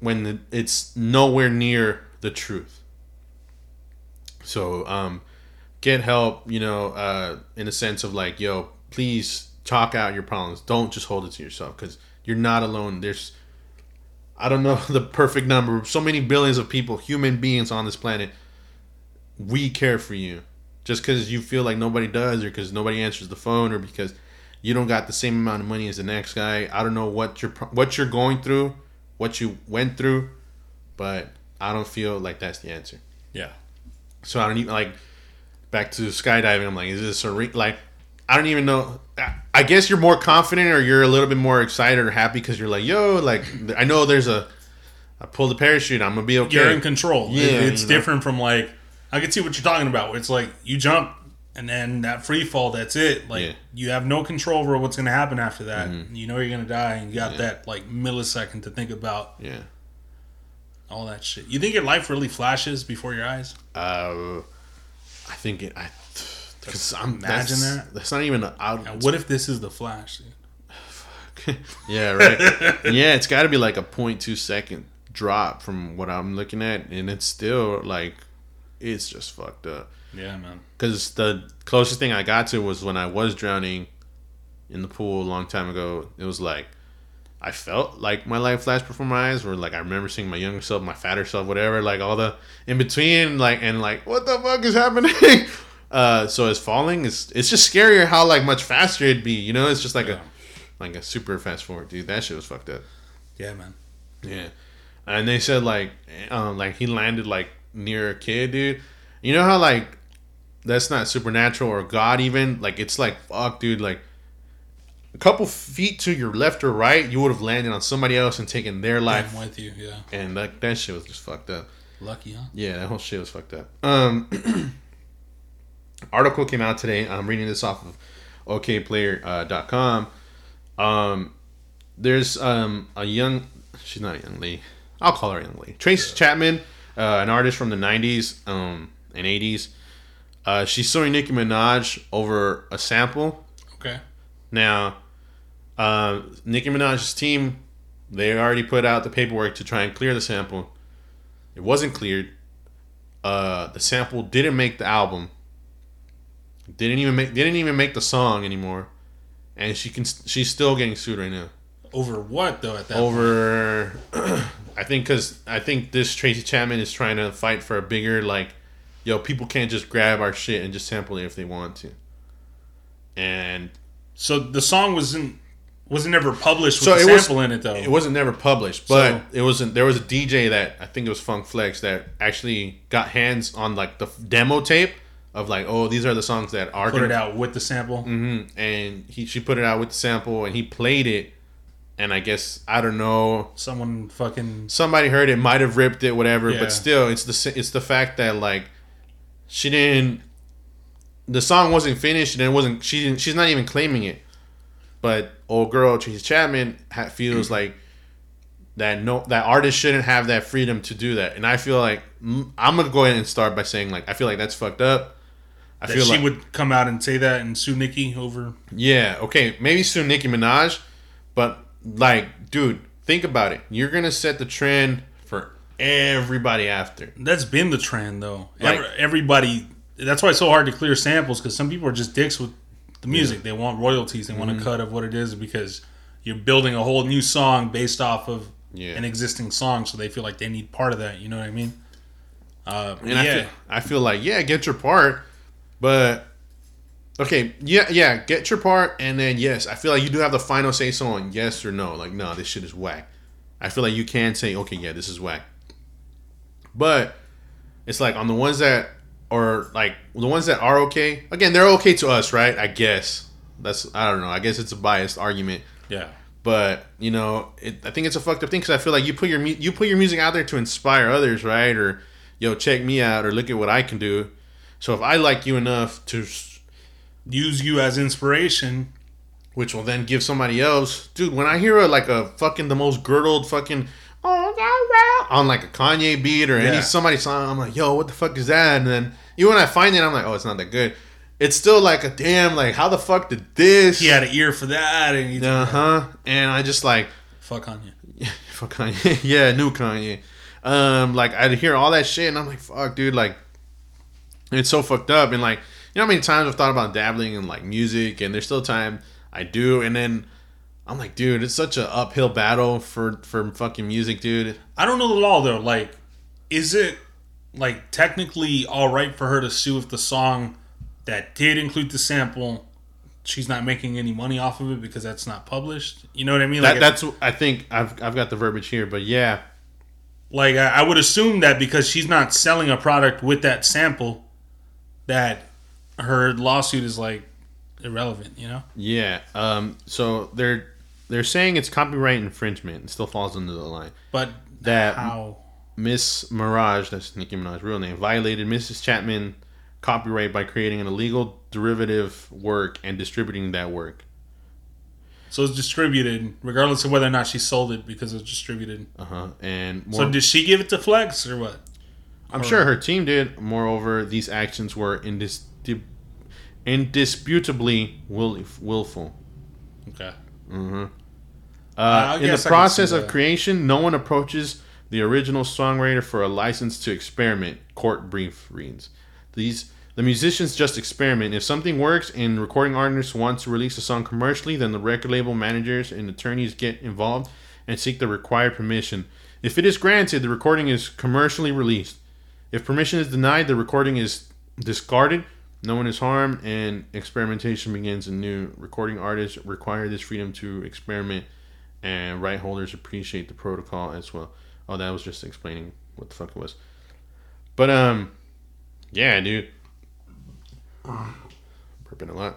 when it's nowhere near the truth. So, um, get help, you know, uh, in a sense of like, yo, please talk out your problems. Don't just hold it to yourself because you're not alone. There's, I don't know <laughs> the perfect number, so many billions of people, human beings on this planet. We care for you. Just because you feel like nobody does, or because nobody answers the phone, or because you don't got the same amount of money as the next guy. I don't know what you're what you're going through. what you went through, but I don't feel like that's the answer. Yeah. So I don't even like back to skydiving. I'm like, is this a re- like? I don't even know. I- guess you're more confident or you're a little bit more excited or happy because you're like, yo, like I know there's a. I pulled the parachute. I'm gonna be okay. You're in control. Yeah, it's you know. different from like I can see what you're talking about. It's like you jump and then that free fall, that's it. Like Yeah. you have no control over what's gonna happen after that. Mm-hmm. You know you're gonna die and you got that like millisecond to think about yeah. all that shit. You think your life really flashes before your eyes? Uh, I think it. I. Cause I'm, Imagine that's, that. That's not even out. What if this is the flash? <sighs> Yeah, right. yeah, it's got to be like a 0.2 second drop from what I'm looking at, and it's still like, it's just fucked up. Yeah, man. Because the closest thing I got to was when I was drowning in the pool a long time ago. It was like, I felt like my life flashed before my eyes, or like I remember seeing my younger self, my fatter self, whatever, like all the in between, like and like what the fuck is happening? <laughs> uh, so as falling, it's it's just scarier how like much faster it'd be. You know, it's just like Yeah. a like a super fast forward, dude. That shit was fucked up. Yeah, man. Yeah, and they said like, um, like he landed like near a kid, dude. You know how like that's not supernatural or God even like it's like fuck, dude. Like a couple feet to your left or right, you would have landed on somebody else and taken their life, I'm with you. Yeah. and like that shit was just fucked up. Lucky, huh? Yeah, that whole shit was fucked up. Um, <clears throat> article came out today. I'm reading this off of Okayplayer.com. Um, there's um a young, she's not a young lady. I'll call her young lady. Tracy Chapman, uh, an artist from the '90s um and '80s. Uh, she's suing Nicki Minaj over a sample. Okay. Now, uh, Nicki Minaj's team, they already put out the paperwork to try and clear the sample. It wasn't cleared. Uh, the sample didn't make the album. Didn't even make didn't even make the song anymore, and she can she's still getting sued right now Over what though? At that point? over. <clears throat> I think because I think this Tracy Chapman is trying to fight for a bigger like, yo, people can't just grab our shit and just sample it if they want to. And So the song wasn't wasn't ever published with So the it was- sample in it though. It wasn't never published, but So- it wasn't. There was a DJ that I think it was Funk Flex that actually got hands on like the demo tape of like, oh, these are the songs that are Put gonna it out with the sample. hmm And he she put it out with the sample, and he played it. And I guess I don't know. Someone fucking Somebody heard it, might have ripped it, whatever. Yeah. But still, it's the it's the fact that like she didn't. The song wasn't finished, and it wasn't. She didn't. She's not even claiming it. But old girl Tracy Chapman ha- feels <clears throat> like that no that artist shouldn't have that freedom to do that, and I feel like I'm gonna go ahead and start by saying like I feel like that's fucked up. I that feel she like would come out and say that and sue Nicki over. yeah, okay, maybe sue Nicki Minaj, but like, dude, think about it. You're gonna set the trend for everybody after. That's been the trend though. Like- Every- everybody. That's why it's so hard to clear samples because some people are just dicks with the music. They want royalties. They want Mm-hmm. a cut of what it is because you're building a whole new song based off of Yeah. an existing song, so they feel like they need part of that. You know what I mean? Uh, And yeah. I feel, I feel like yeah, get your part, but okay, yeah, yeah, get your part, and then yes, I feel like you do have the final say so on yes or no. Like, no, this shit is whack. I feel like you can say okay, yeah, this is whack, but it's like on the ones that or like the ones that are okay. Again, they're okay to us, right? I guess that's I don't know. I guess it's a biased argument. yeah. but you know it, i think it's a fucked up thing because i feel like you put your you put your music out there to inspire others right or yo check me out or look at what i can do so if i like you enough to Use you as inspiration. which will then give somebody else dude when i hear a, like a fucking the most girdled fucking oh yeah, yeah, on like a kanye beat or any somebody song i'm like yo what the fuck is that and then even when i find it i'm like oh it's not that good it's still like a damn like how the fuck did this He had an ear for that, and uh-huh and i just like fuck you. <laughs> fuck Kanye. <laughs> yeah, new Kanye. Um, like I'd hear all that shit, and I'm like, fuck, dude, like it's so fucked up. And like, know how many times I've thought about dabbling in like music, and there's still time I do, and then I'm like, dude, it's such a uphill battle for for fucking music, dude. I don't know the law though. Like, is it like technically all right for her to sue if the song that did include the sample she's not making any money off of it because that's not published. You know what I mean? That, Like, that's I think I've I've got the verbiage here, but yeah, like I would assume that because she's not selling a product with that sample, that her lawsuit is like irrelevant. You know? yeah. Um, so they're they're saying it's copyright infringement. It still falls under the line. But That- how? Miss Maraj, that's Nicki Minaj's real name, violated Mrs. Chapman copyright by creating an illegal derivative work and distributing that work. So it's distributed, regardless of whether or not she sold it because it's distributed. Uh huh. And more, So did she give it to Flex or what? I'm sure her team did. Moreover, these actions were indis- indisputably will- willful. Okay. Uh, I in the guess I can process of creation, no one approaches the original songwriter for a license to experiment. Court brief reads. These the musicians just experiment. If something works and recording artists want to release a song commercially, then the record label managers and attorneys get involved and seek the required permission. If it is granted, the recording is commercially released. If permission is denied, the recording is discarded. No one is harmed, and experimentation begins anew. Recording artists require this freedom to experiment, and right holders appreciate the protocol as well. Oh, that was just explaining what the fuck it was. But um, yeah, dude, burping a lot.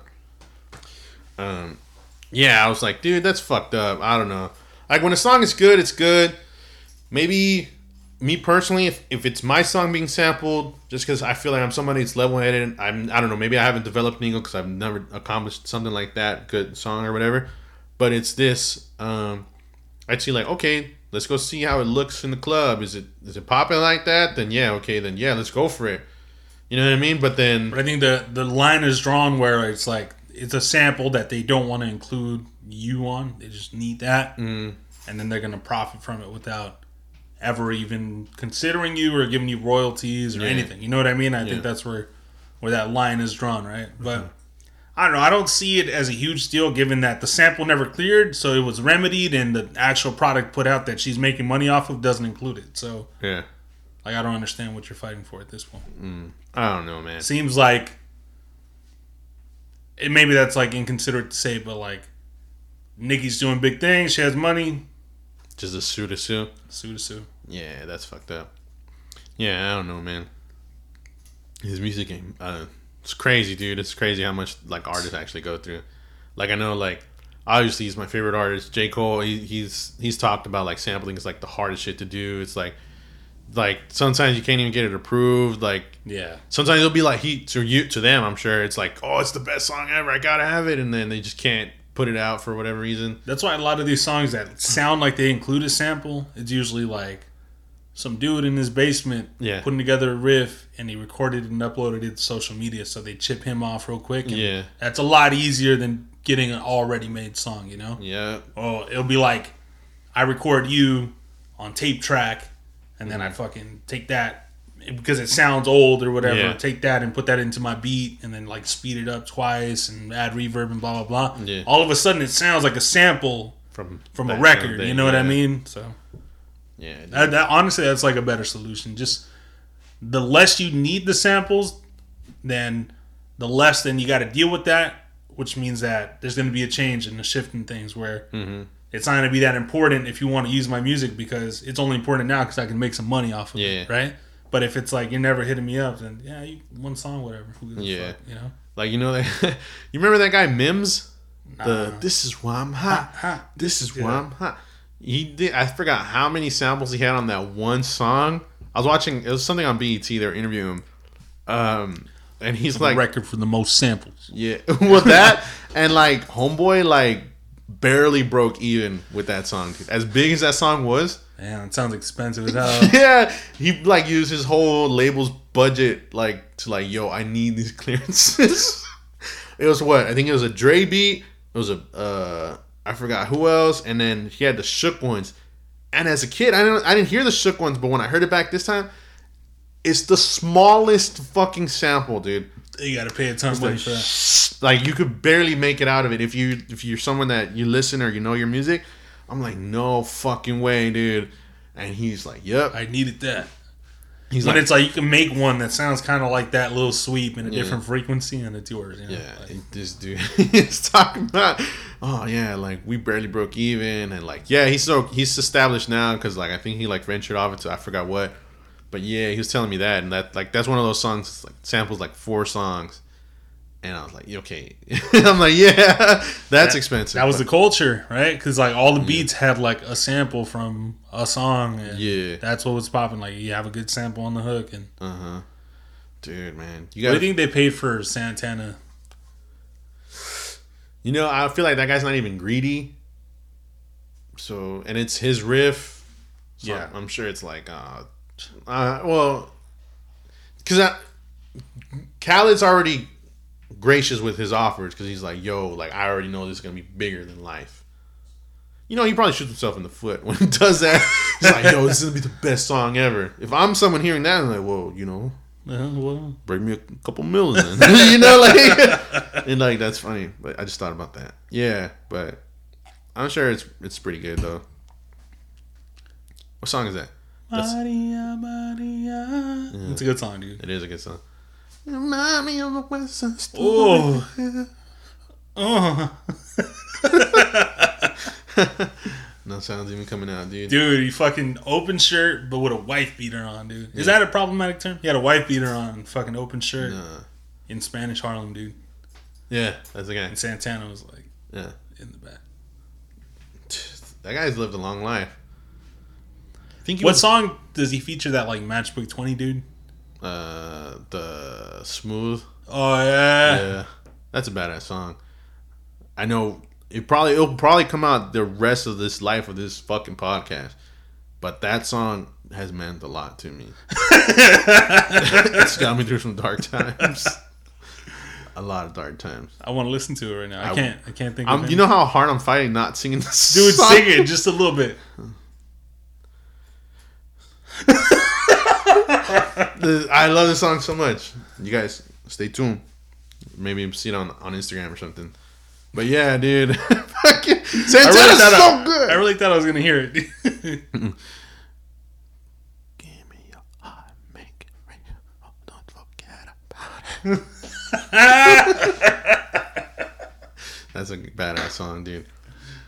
Um, yeah, I was like, dude, that's fucked up. I don't know. Like when a song is good, it's good. Maybe me personally, if, if it's my song being sampled, just because I feel like I'm somebody that's level headed, I'm I don't know, maybe I haven't developed an ego because I've never accomplished something like that, good song or whatever. But it's this, um, I'd see like, okay, let's go see how it looks in the club. Is it is it popping like that? Then yeah, okay, then yeah, let's go for it. You know what I mean? But then But I think the the line is drawn where it's like it's a sample that they don't want to include you on. They just need that, Mm. and then they're gonna profit from it without ever even considering you or giving you royalties or Yeah. anything. You know what I mean? I Yeah. think that's where where that line is drawn, right? But I don't know. I don't see it as a huge deal given that the sample never cleared, so it was remedied, and the actual product put out that she's making money off of doesn't include it. So, yeah, like, I don't understand what you're fighting for at this point. Mm. I don't know, man. seems like it maybe that's like inconsiderate to say, but like Nicki's doing big things. She has money. Just a sue to sue. Sue to sue. Yeah, that's fucked up. Yeah, I don't know, man. His music game, uh, it's crazy, dude. It's crazy how much like artists actually go through. Like I know, like obviously he's my favorite artist, J Cole. He, he's he's talked about like sampling is like the hardest shit to do. It's like like sometimes you can't even get it approved. Like Yeah. sometimes it'll be like he to you to them. I'm sure it's like oh, it's the best song ever. I gotta have it, and then they just can't put it out for whatever reason. That's why a lot of these songs that sound like they include a sample, it's usually like some dude in his basement Yeah. putting together a riff and he recorded it and uploaded it to social media so they chip him off real quick. And Yeah. That's a lot easier than getting an already made song, you know? Yeah, Oh, it'll be like I record you on tape track, and then I fucking take that because it sounds old or whatever. Yeah. Take that and put that into my beat, and then like speed it up twice and add reverb and blah blah blah. Yeah. All of a sudden, it sounds like a sample from from a record. You know what I mean? So Yeah, that, that honestly, that's like a better solution. Just the less you need the samples, then the less then you got to deal with that, which means that there's going to be a change and a shift in things where Mm-hmm. it's not going to be that important if you want to use my music because it's only important now because I can make some money off of Yeah. it, right? But if it's like you're never hitting me up, then yeah, you, one song, whatever. Who gives a Yeah. fuck, you know. Like you know that <laughs> you remember that guy Mims? The Nah. this is why I'm hot. Ha. This is why I'm hot. He did. I forgot how many samples he had on that one song. I was watching. It was something on BET. They were interviewing him, um, and he's like, record for the most samples. yeah, <laughs> well that and like Homeboy like barely broke even with that song. As big as that song was, Man, it sounds expensive as hell. <laughs> yeah, he like used his whole label's budget like to like, yo, I need these <laughs> clearances. it was what I think it was a Dre beat. It was a uh, I forgot who else, and then he had the shook ones. And as a kid, I didn't I didn't hear the shook ones, but when I heard it back this time, it's the smallest fucking sample, dude. you got to pay a ton of money for that. Like you could barely make it out of it if you if you're someone that you listen or you know your music. I'm like, no fucking way, dude. And he's like, yep. I needed that. He's when like, it's like you can make one that sounds kind of like that little sweep in a Yeah. different frequency, and it's yours. You know? yeah, Like, this dude <laughs> is talking about, oh yeah, like we barely broke even, and like yeah, he's so he's established now because like I think he like ventured off into I forgot what, but yeah, he was telling me that, and that like that's one of those songs like samples like four songs, and I was like, okay, <laughs> I'm like yeah, <laughs> that's expensive. that was the culture, right? Because like all the beats had like a sample from a song. And Yeah. that's what was popping. Like you have a good sample on the hook, and uh huh, dude, man, you what do got you think they paid for Santana? You know, I feel like that guy's not even greedy. So, and it's his riff. So Yeah. I'm sure it's like, uh, uh well, because Khaled's already gracious with his offers because he's like, yo, like I already know this is gonna be bigger than life. You know, he probably shoots himself in the foot <laughs> when he does that. He's like, yo, this is gonna be the best song ever. If I'm someone hearing that, I'm like, whoa, you know, Uh, well, bring me a couple million. <laughs> you know, like <laughs> and like that's funny. But I just thought about that. Yeah, but I'm sure it's it's pretty good though. What song is that? That's, Maria, Maria. It's a good song, dude. it is a good song. Remind me of the West Side Story. Oh. Oh, <laughs> no sounds even coming out, dude. dude, he fucking open shirt, but with a wife beater on, dude. Is that a problematic term? He had a wife beater on, fucking open shirt Nah. in Spanish Harlem, dude. Yeah, that's the guy. And Santana was like Yeah, in the back. that guy's lived a long life. I think What was, song does he feature that like Matchbox Twenty dude? Uh the smooth. Oh yeah, Yeah, that's a badass song. I know it probably it'll probably come out the rest of this life of this fucking podcast, but that song has meant a lot to me. <laughs> it's got me through some dark times. A lot of dark times. I want to listen to it right now. I, I- can't. I can't think. of I'm, you know how hard I'm fighting not singing this dude, song? sing it just a little bit. <laughs> The- <laughs> I love this song so much. You guys stay tuned. Maybe see it on, on Instagram or something. But yeah, dude. <laughs> I Santana's really, thought so I, good. I really thought I was gonna hear it. <laughs> Give me your heart, make it real. Oh, don't forget about it. That's a badass song, dude.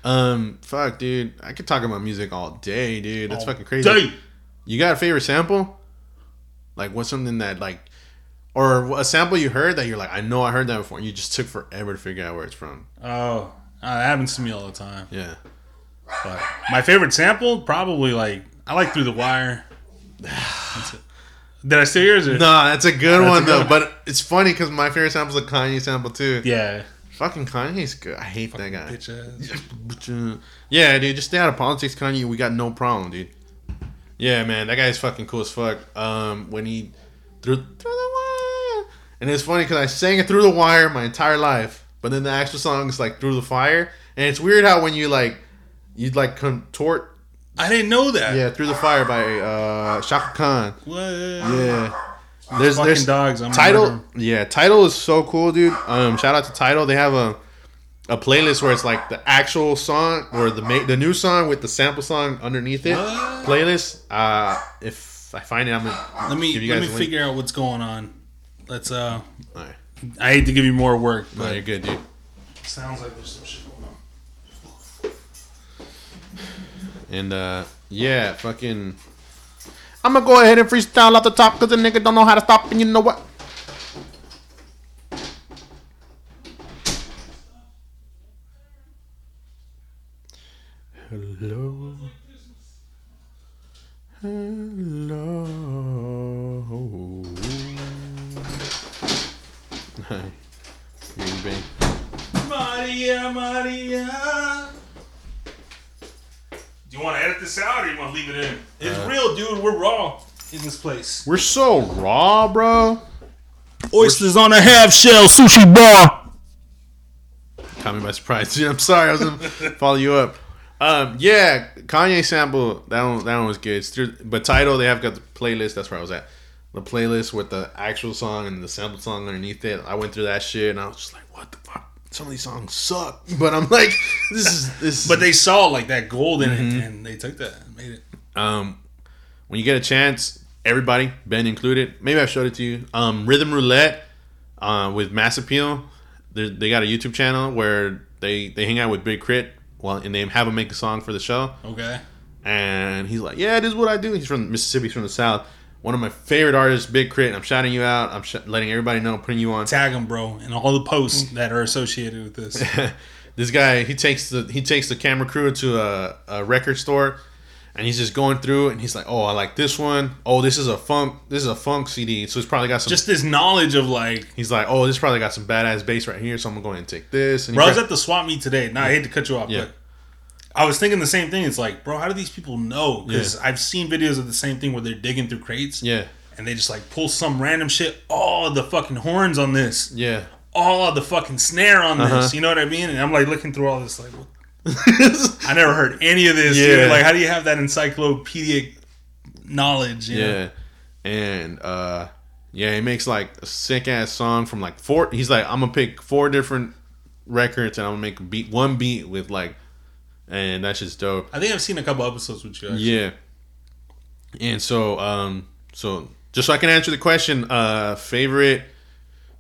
Um, fuck, dude. I could talk about music all day, dude. That's fucking crazy. Day. You got a favorite sample? Like, what's something that like, or a sample you heard that you're like, I know I heard that before, and you just took forever to figure out where it's from. Oh, uh, that happens to me all the time. Yeah. But my favorite sample, probably like I like Through the Wire. <sighs> Did I say yours? Or? No, that's a good That's a one good though. one. But it's funny because my favorite sample is a Kanye sample too. Yeah. Fucking Kanye's good. I hate that guy. <laughs> Yeah, dude, just stay out of politics, Kanye. We got no problem, dude. Yeah, man, that guy's fucking cool as fuck. Um, when he through through the wire, and it's funny because I sang it through the wire my entire life, but then the actual song is like through the fire, and it's weird how when you like you like contort, I didn't know that. yeah, through the fire by uh Chaka Khan. What? Yeah, there's there's dogs. I'm Tidal yeah Tidal is so cool dude um shout out to Tidal they have a a playlist where it's like the actual song or the ma- the new song with the sample song underneath it What? playlist uh if i find it i'm gonna Let me give you let me a figure out what's going on. Let's uh. Alright. I hate to give you more work, no but you're good dude sounds like there's some shit going on. and uh yeah fucking i'm gonna go ahead and freestyle off the top because the nigga don't know how to stop and you know what Hello. Hello. Hi. Green Bay. Maria, Maria. Do you want to edit this out or you want to leave it in? It's Uh, real, dude. We're raw in this place. We're so raw, bro. Oysters on a half shell sushi bar. Caught me by surprise. <laughs> I'm sorry. I was gonna follow you up. Um, yeah, Kanye sample that one. That one was good. Through, but Tidal they have got the playlist. That's where I was at. The playlist with the actual song and the sample song underneath it. I went through that shit and I was just like, what the fuck? Some of these songs suck. <laughs> But I'm like, this is this. But they saw like that gold in it and they took that and made it. um, when you get a chance, everybody, Ben included. Maybe I showed it to you. Um, Rhythm Roulette uh, with Mass Appeal. They got a YouTube channel where they they hang out with Big Crit. Well, and they have him make a song for the show. Okay. And he's like, "Yeah, this is what I do." He's from Mississippi, he's from the South. One of my favorite artists, Big Crit. And I'm shouting you out. I'm sh- letting everybody know, I'm putting you on. Tag him, bro, and all the posts <laughs> that are associated with this. <laughs> this guy, he takes the he takes the camera crew to a, a record store, and he's just going through, and he's like, "Oh, I like this one. Oh, this is a funk. This is a funk CD. So it's probably got some." Just this knowledge of like, he's like, "Oh, this probably got some badass bass right here. So I'm gonna go ahead and take this." And bro, I was at the swap meet today. Now I hate to cut you off, Yeah. but I was thinking the same thing. It's like, bro, how do these people know? Because I've seen videos of the same thing where they're digging through crates, yeah, and they just like pull some random shit. All Oh, the fucking horns on this. yeah. Oh, the fucking snare on this. Uh-huh. You know what I mean? And I'm like looking through all this, like, what <laughs> I never heard any of this. Yeah. Dude. Like, how do you have that encyclopedic knowledge? you know? Yeah. And uh yeah, he makes like a sick ass song from like four he's like, I'm gonna pick four different records and I'm gonna make beat one beat with like and that's just dope. I think I've seen a couple episodes with you. Actually. Yeah. And so um so just so I can answer the question, uh favorite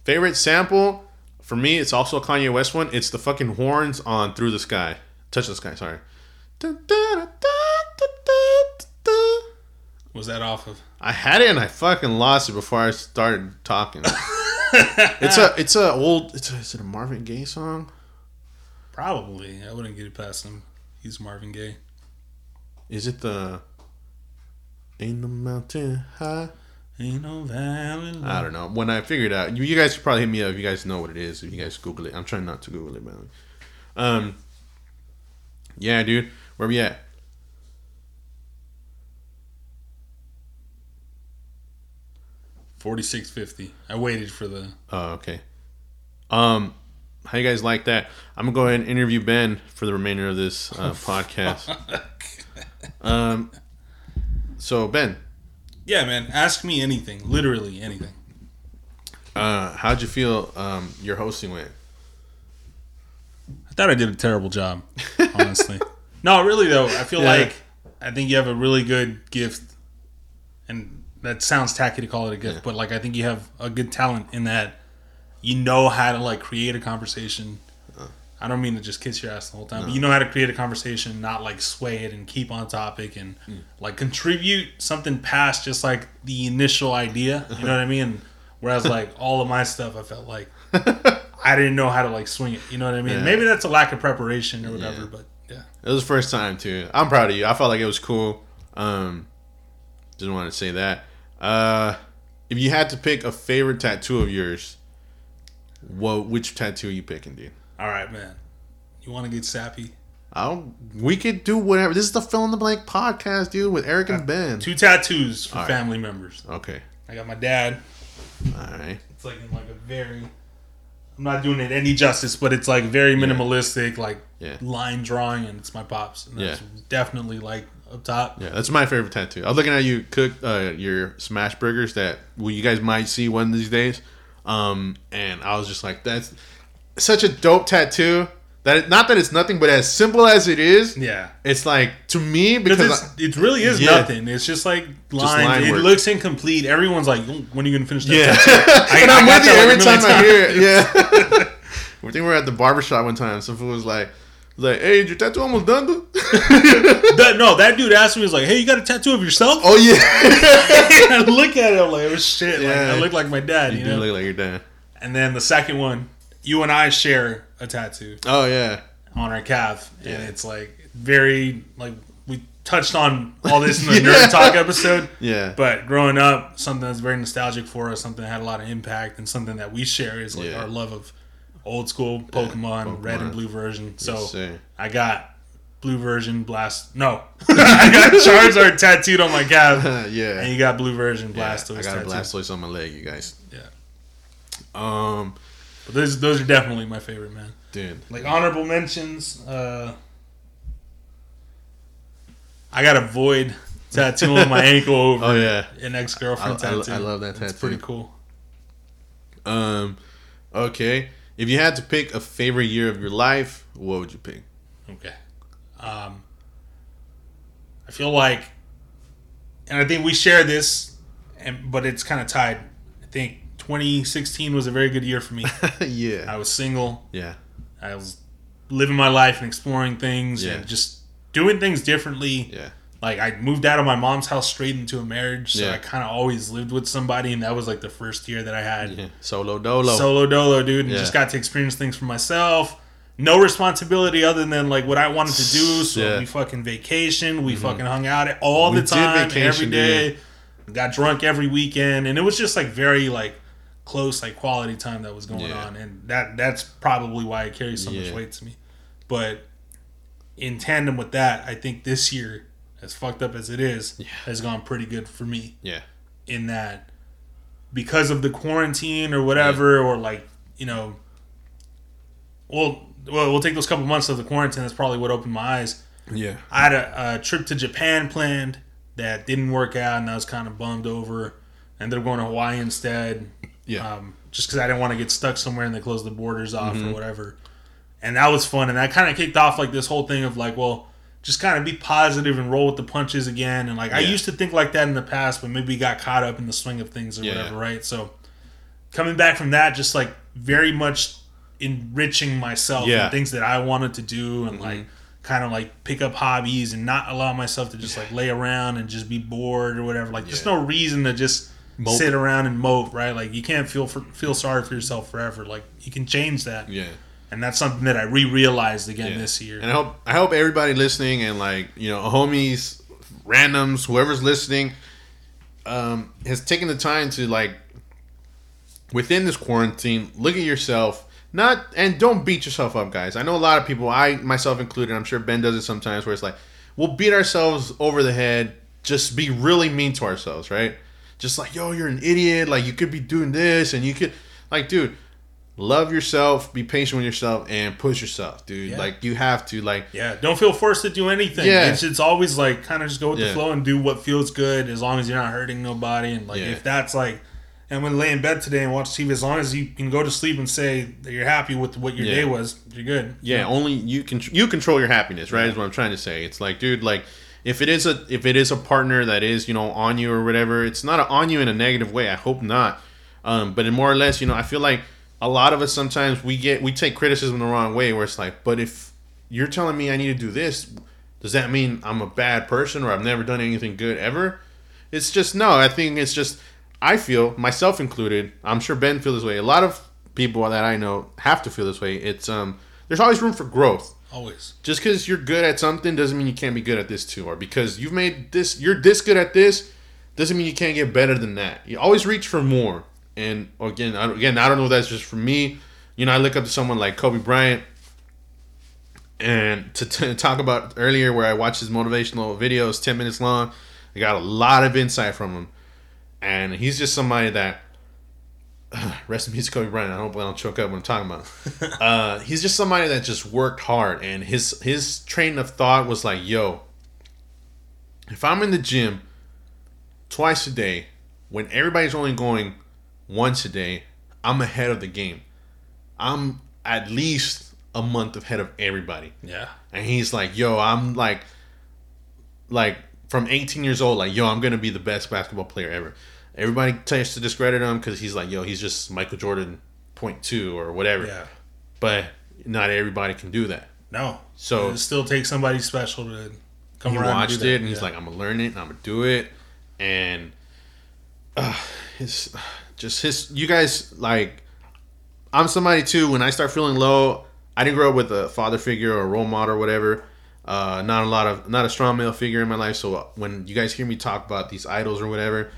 favorite sample for me it's also a Kanye West one. It's the fucking horns on Through the Sky. Touch the Sky, sorry. Was that off of? I had it and I fucking lost it before I started talking. <laughs> it's a it's a old it's a, is it a Marvin Gaye song? Probably. I wouldn't get it past him. He's Marvin Gaye. Is it the Ain't no mountain high? Ain't no valley. low. I don't know. When I figured out, you, you guys should probably hit me up if you guys know what it is. If you guys Google it, I'm trying not to Google it, by the way. Um, yeah, dude, where we at? Forty-six fifty. I waited for the. Oh, okay. Um, how you guys like that? I'm gonna go ahead and interview Ben for the remainder of this uh, <laughs> podcast. Um, so Ben, Yeah, man. Ask me anything. Literally anything. uh, how'd you feel um, your hosting went? I thought I did a terrible job, <laughs> honestly. no, really though, I feel Yeah. like I think you have a really good gift, and that sounds tacky to call it a gift, Yeah. but like I think you have a good talent in that you know how to like create a conversation. Uh. I don't mean to just kiss your ass the whole time, but you know how to create a conversation, not like sway it and keep on topic and Hmm. like contribute something past just like the initial idea. You know what I mean? Whereas like <laughs> all of my stuff, I felt like <laughs> I didn't know how to like swing it. You know what I mean? Yeah. Maybe that's a lack of preparation or whatever, Yeah. but yeah. It was the first time too. I'm proud of you. I felt like it was cool. Um, just want to say that. Uh, if you had to pick a favorite tattoo of yours, what which tattoo are you picking, dude? All right, man. You want to get sappy? I'll, we could do whatever. This is the fill in the blank podcast, dude, with Eric and Ben. Two tattoos for All right. family members. Okay, I got my dad. all right. It's like in like a very. I'm not doing it any justice, but it's like very minimalistic, like Yeah. line drawing, and it's my pops. And that's Yeah. definitely like up top. Yeah, that's my favorite tattoo. I was looking at you cook uh, your smash burgers that well, you guys might see one of these days, um, and I was just like, that's such a dope tattoo. That it, not that it's nothing, but as simple as it is, Yeah. it's like to me Because it's, it really is Yeah. nothing. It's just like lines. line it work. looks incomplete. Everyone's like, "Oh, "When are you gonna finish that?" yeah, tattoo?" <laughs> I- and I I'm got with you every a time I hear it. Yeah, <laughs> I think we were at the barbershop one time. Some fool was like, was like, "Hey, is your tattoo almost done?" Dude? <laughs> That, no, that dude asked me, he was like, "Hey, you got a tattoo of yourself?" oh yeah, I look at it, I'm like, "Oh shit!" Like, I look like my dad, you you do know. look like your dad. and then the second one, you and I share a tattoo Oh yeah, on our calf, Yeah. and it's like very like we touched on all this in the <laughs> Yeah. nerd talk episode. yeah, But growing up, something that's very nostalgic for us, something that had a lot of impact, and something that we share is like Yeah. our love of old school Pokemon, red Pokemon. and blue version. So Yes. I got blue version blast. No, <laughs> I got Charizard tattooed on my calf, <laughs> yeah, and you got blue version Yeah, I got a tattooed. Blastoise on my leg, you guys. Yeah, Um, but those those are definitely my favorite, man. dude. Like honorable mentions. Uh, I got a void tattoo on my ankle <laughs> over Oh yeah. an ex girlfriend I- I- tattoo. I love that It's tattoo. pretty cool. Um, okay. If you had to pick a favorite year of your life, what would you pick? Okay. Um, I feel like, and I think we share this and but it's kind of tied. I think 2016 was a very good year for me. <laughs> yeah. I was single. Yeah. I was living my life and exploring things Yeah. and just doing things differently. Yeah. Like I moved out of my mom's house straight into a marriage, so Yeah. I kind of always lived with somebody, and that was like the first year that I had Yeah. Solo dolo. solo dolo, dude, and Yeah. just got to experience things for myself. No responsibility other than like what I wanted to do. So. Mm-hmm. we fucking vacation, we fucking hung out all We the time, vacation, every day. Got drunk every weekend, and it was just like very like close, like quality time that was going Yeah. on, and that that's probably why it carries so much weight to me. But in tandem with that, I think this year, as fucked up as it is, has gone pretty good for me Yeah. in that because of the quarantine or whatever, or like you know, well, well, we'll take those couple months of the quarantine. That's probably what opened my eyes. Yeah. I had a, a trip to Japan planned that didn't work out, and I was kind of bummed over. Ended up going to Hawaii instead, Yeah. um, just because I didn't want to get stuck somewhere and they closed the borders off Mm-hmm. or whatever. And that was fun, and that kind of kicked off like this whole thing of like, well, just kind of be positive and roll with the punches again. And like I used to think like that in the past, but maybe got caught up in the swing of things or Yeah. whatever, right? So coming back from that, just like very much enriching myself Yeah. and things that I wanted to do, and like kind of like pick up hobbies and not allow myself to just like lay around and just be bored or whatever. Like, there's Yeah. no reason to just Mope. sit around and mope, right? Like, you can't feel for, feel sorry for yourself forever. Like, you can change that, Yeah. and that's something that I re-realized again Yeah. this year. And I hope I hope everybody listening and like you know homies, randoms, whoever's listening, um, has taken the time to like within this quarantine look at yourself. Not and don't beat yourself up, guys. I know a lot of people, I myself included. I'm sure Ben does it sometimes, where it's like we'll beat ourselves over the head, just be really mean to ourselves, right? Just like yo, you're an idiot. Like you could be doing this, and you could like, dude love yourself, be patient with yourself, and push yourself, dude. Yeah. Like you have to, like Yeah, don't feel forced to do anything. Yeah. It's, it's always like kind of just go with Yeah. the flow and do what feels good as long as you're not hurting nobody. And like Yeah. if that's like, I'm gonna lay in bed today and watch TV. As long as you can go to sleep and say that you're happy with what your day was, you're good. yeah, only you can you control your happiness, right? Is what I'm trying to say. It's like, dude, like if it is a if it is a partner that is you know on you or whatever, it's not on you in a negative way. I hope not. Um, but more or less, you know, I feel like a lot of us sometimes we get we take criticism the wrong way, where it's like, but if you're telling me I need to do this, does that mean I'm a bad person or I've never done anything good ever? It's just no. I think it's just I feel myself included. I'm sure Ben feels this way. A lot of people that I know have to feel this way. It's um there's always room for growth. Always. Just because you're good at something doesn't mean you can't be good at this too. Or because you've made this you're this good at this doesn't mean you can't get better than that. You always reach for more. And again, I, again, I don't know if that's just for me. You know, I look up to someone like Kobe Bryant, and to, to <laughs> talk about earlier where I watched his motivational videos, ten minutes long. I got a lot of insight from him, and he's just somebody that. <sighs> Rest in peace, Kobe Bryant. I hope I don't choke up when I'm talking about. <laughs> Uh, he's just somebody that just worked hard, and his his train of thought was like, "Yo, if I'm in the gym twice a day, when everybody's only going once a day, I'm ahead of the game. I'm at least a month ahead of everybody." Yeah. And he's like, "Yo, I'm like, like from 18 years old, like, yo, I'm gonna be the best basketball player ever." Everybody tries to discredit him because he's like, "Yo, he's just Michael Jordan point two or whatever." Yeah. But not everybody can do that. No. So- it still takes somebody special to come he around. watched and it and he's Yeah. like, "I'm gonna learn it and I'm gonna do it." And uh, his just his you guys like I'm somebody too. When I start feeling low, I didn't grow up with a father figure or a role model or whatever. Uh, not a lot of not a strong male figure in my life. So uh, when you guys hear me talk about these idols or whatever,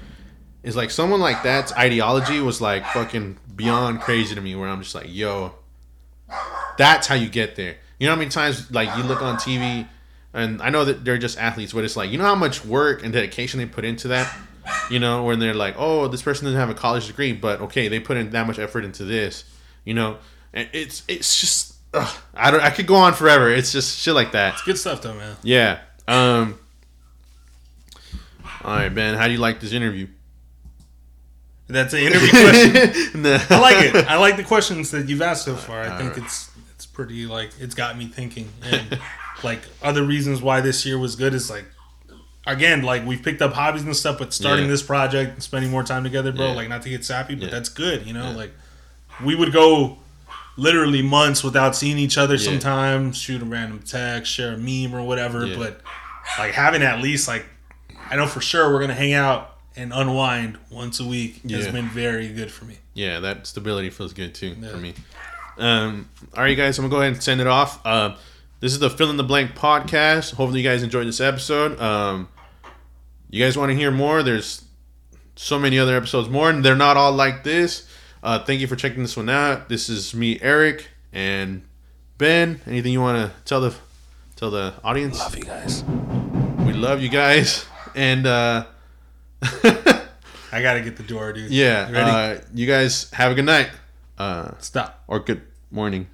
it's like someone like that's ideology was like fucking beyond crazy to me. Where I'm just like, yo, that's how you get there. You know how many times like you look on TV, and I know that they're just athletes, but it's like you know how much work and dedication they put into that. You know, when they're like, oh, this person doesn't have a college degree, but okay, they put in that much effort into this. You know, and it's it's just ugh, I don't I could go on forever. It's just shit like that. good stuff though, man. Yeah. Um. All right, Ben. How do you like this interview? That's an interview question. <laughs> No. I like it. I like the questions that you've asked so far. I think it's it's pretty like it's got me thinking. And like other reasons why this year was good is like again, like we've picked up hobbies and stuff, but starting Yeah. this project and spending more time together, bro, Yeah. like not to get sappy, but Yeah. that's good, you know? Like we would go literally months without seeing each other sometimes, shoot a random text, share a meme or whatever, but like having at least like I know for sure we're gonna hang out and unwind once a week has been very good for me. Yeah, that stability feels good too Yeah. for me. Um, all right, guys, I'm gonna go ahead and send it off. Uh, this is the Fill in the Blank podcast. Hopefully, you guys enjoyed this episode. Um, you guys want to hear more? There's so many other episodes more, and they're not all like this. Uh, thank you for checking this one out. This is me, Eric, and Ben. Anything you want to tell the tell the audience? Love you guys. We love you guys, and uh, <laughs> I gotta get the door, dude. yeah, You ready? uh, you guys have a good night. Uh, Stop. or good morning.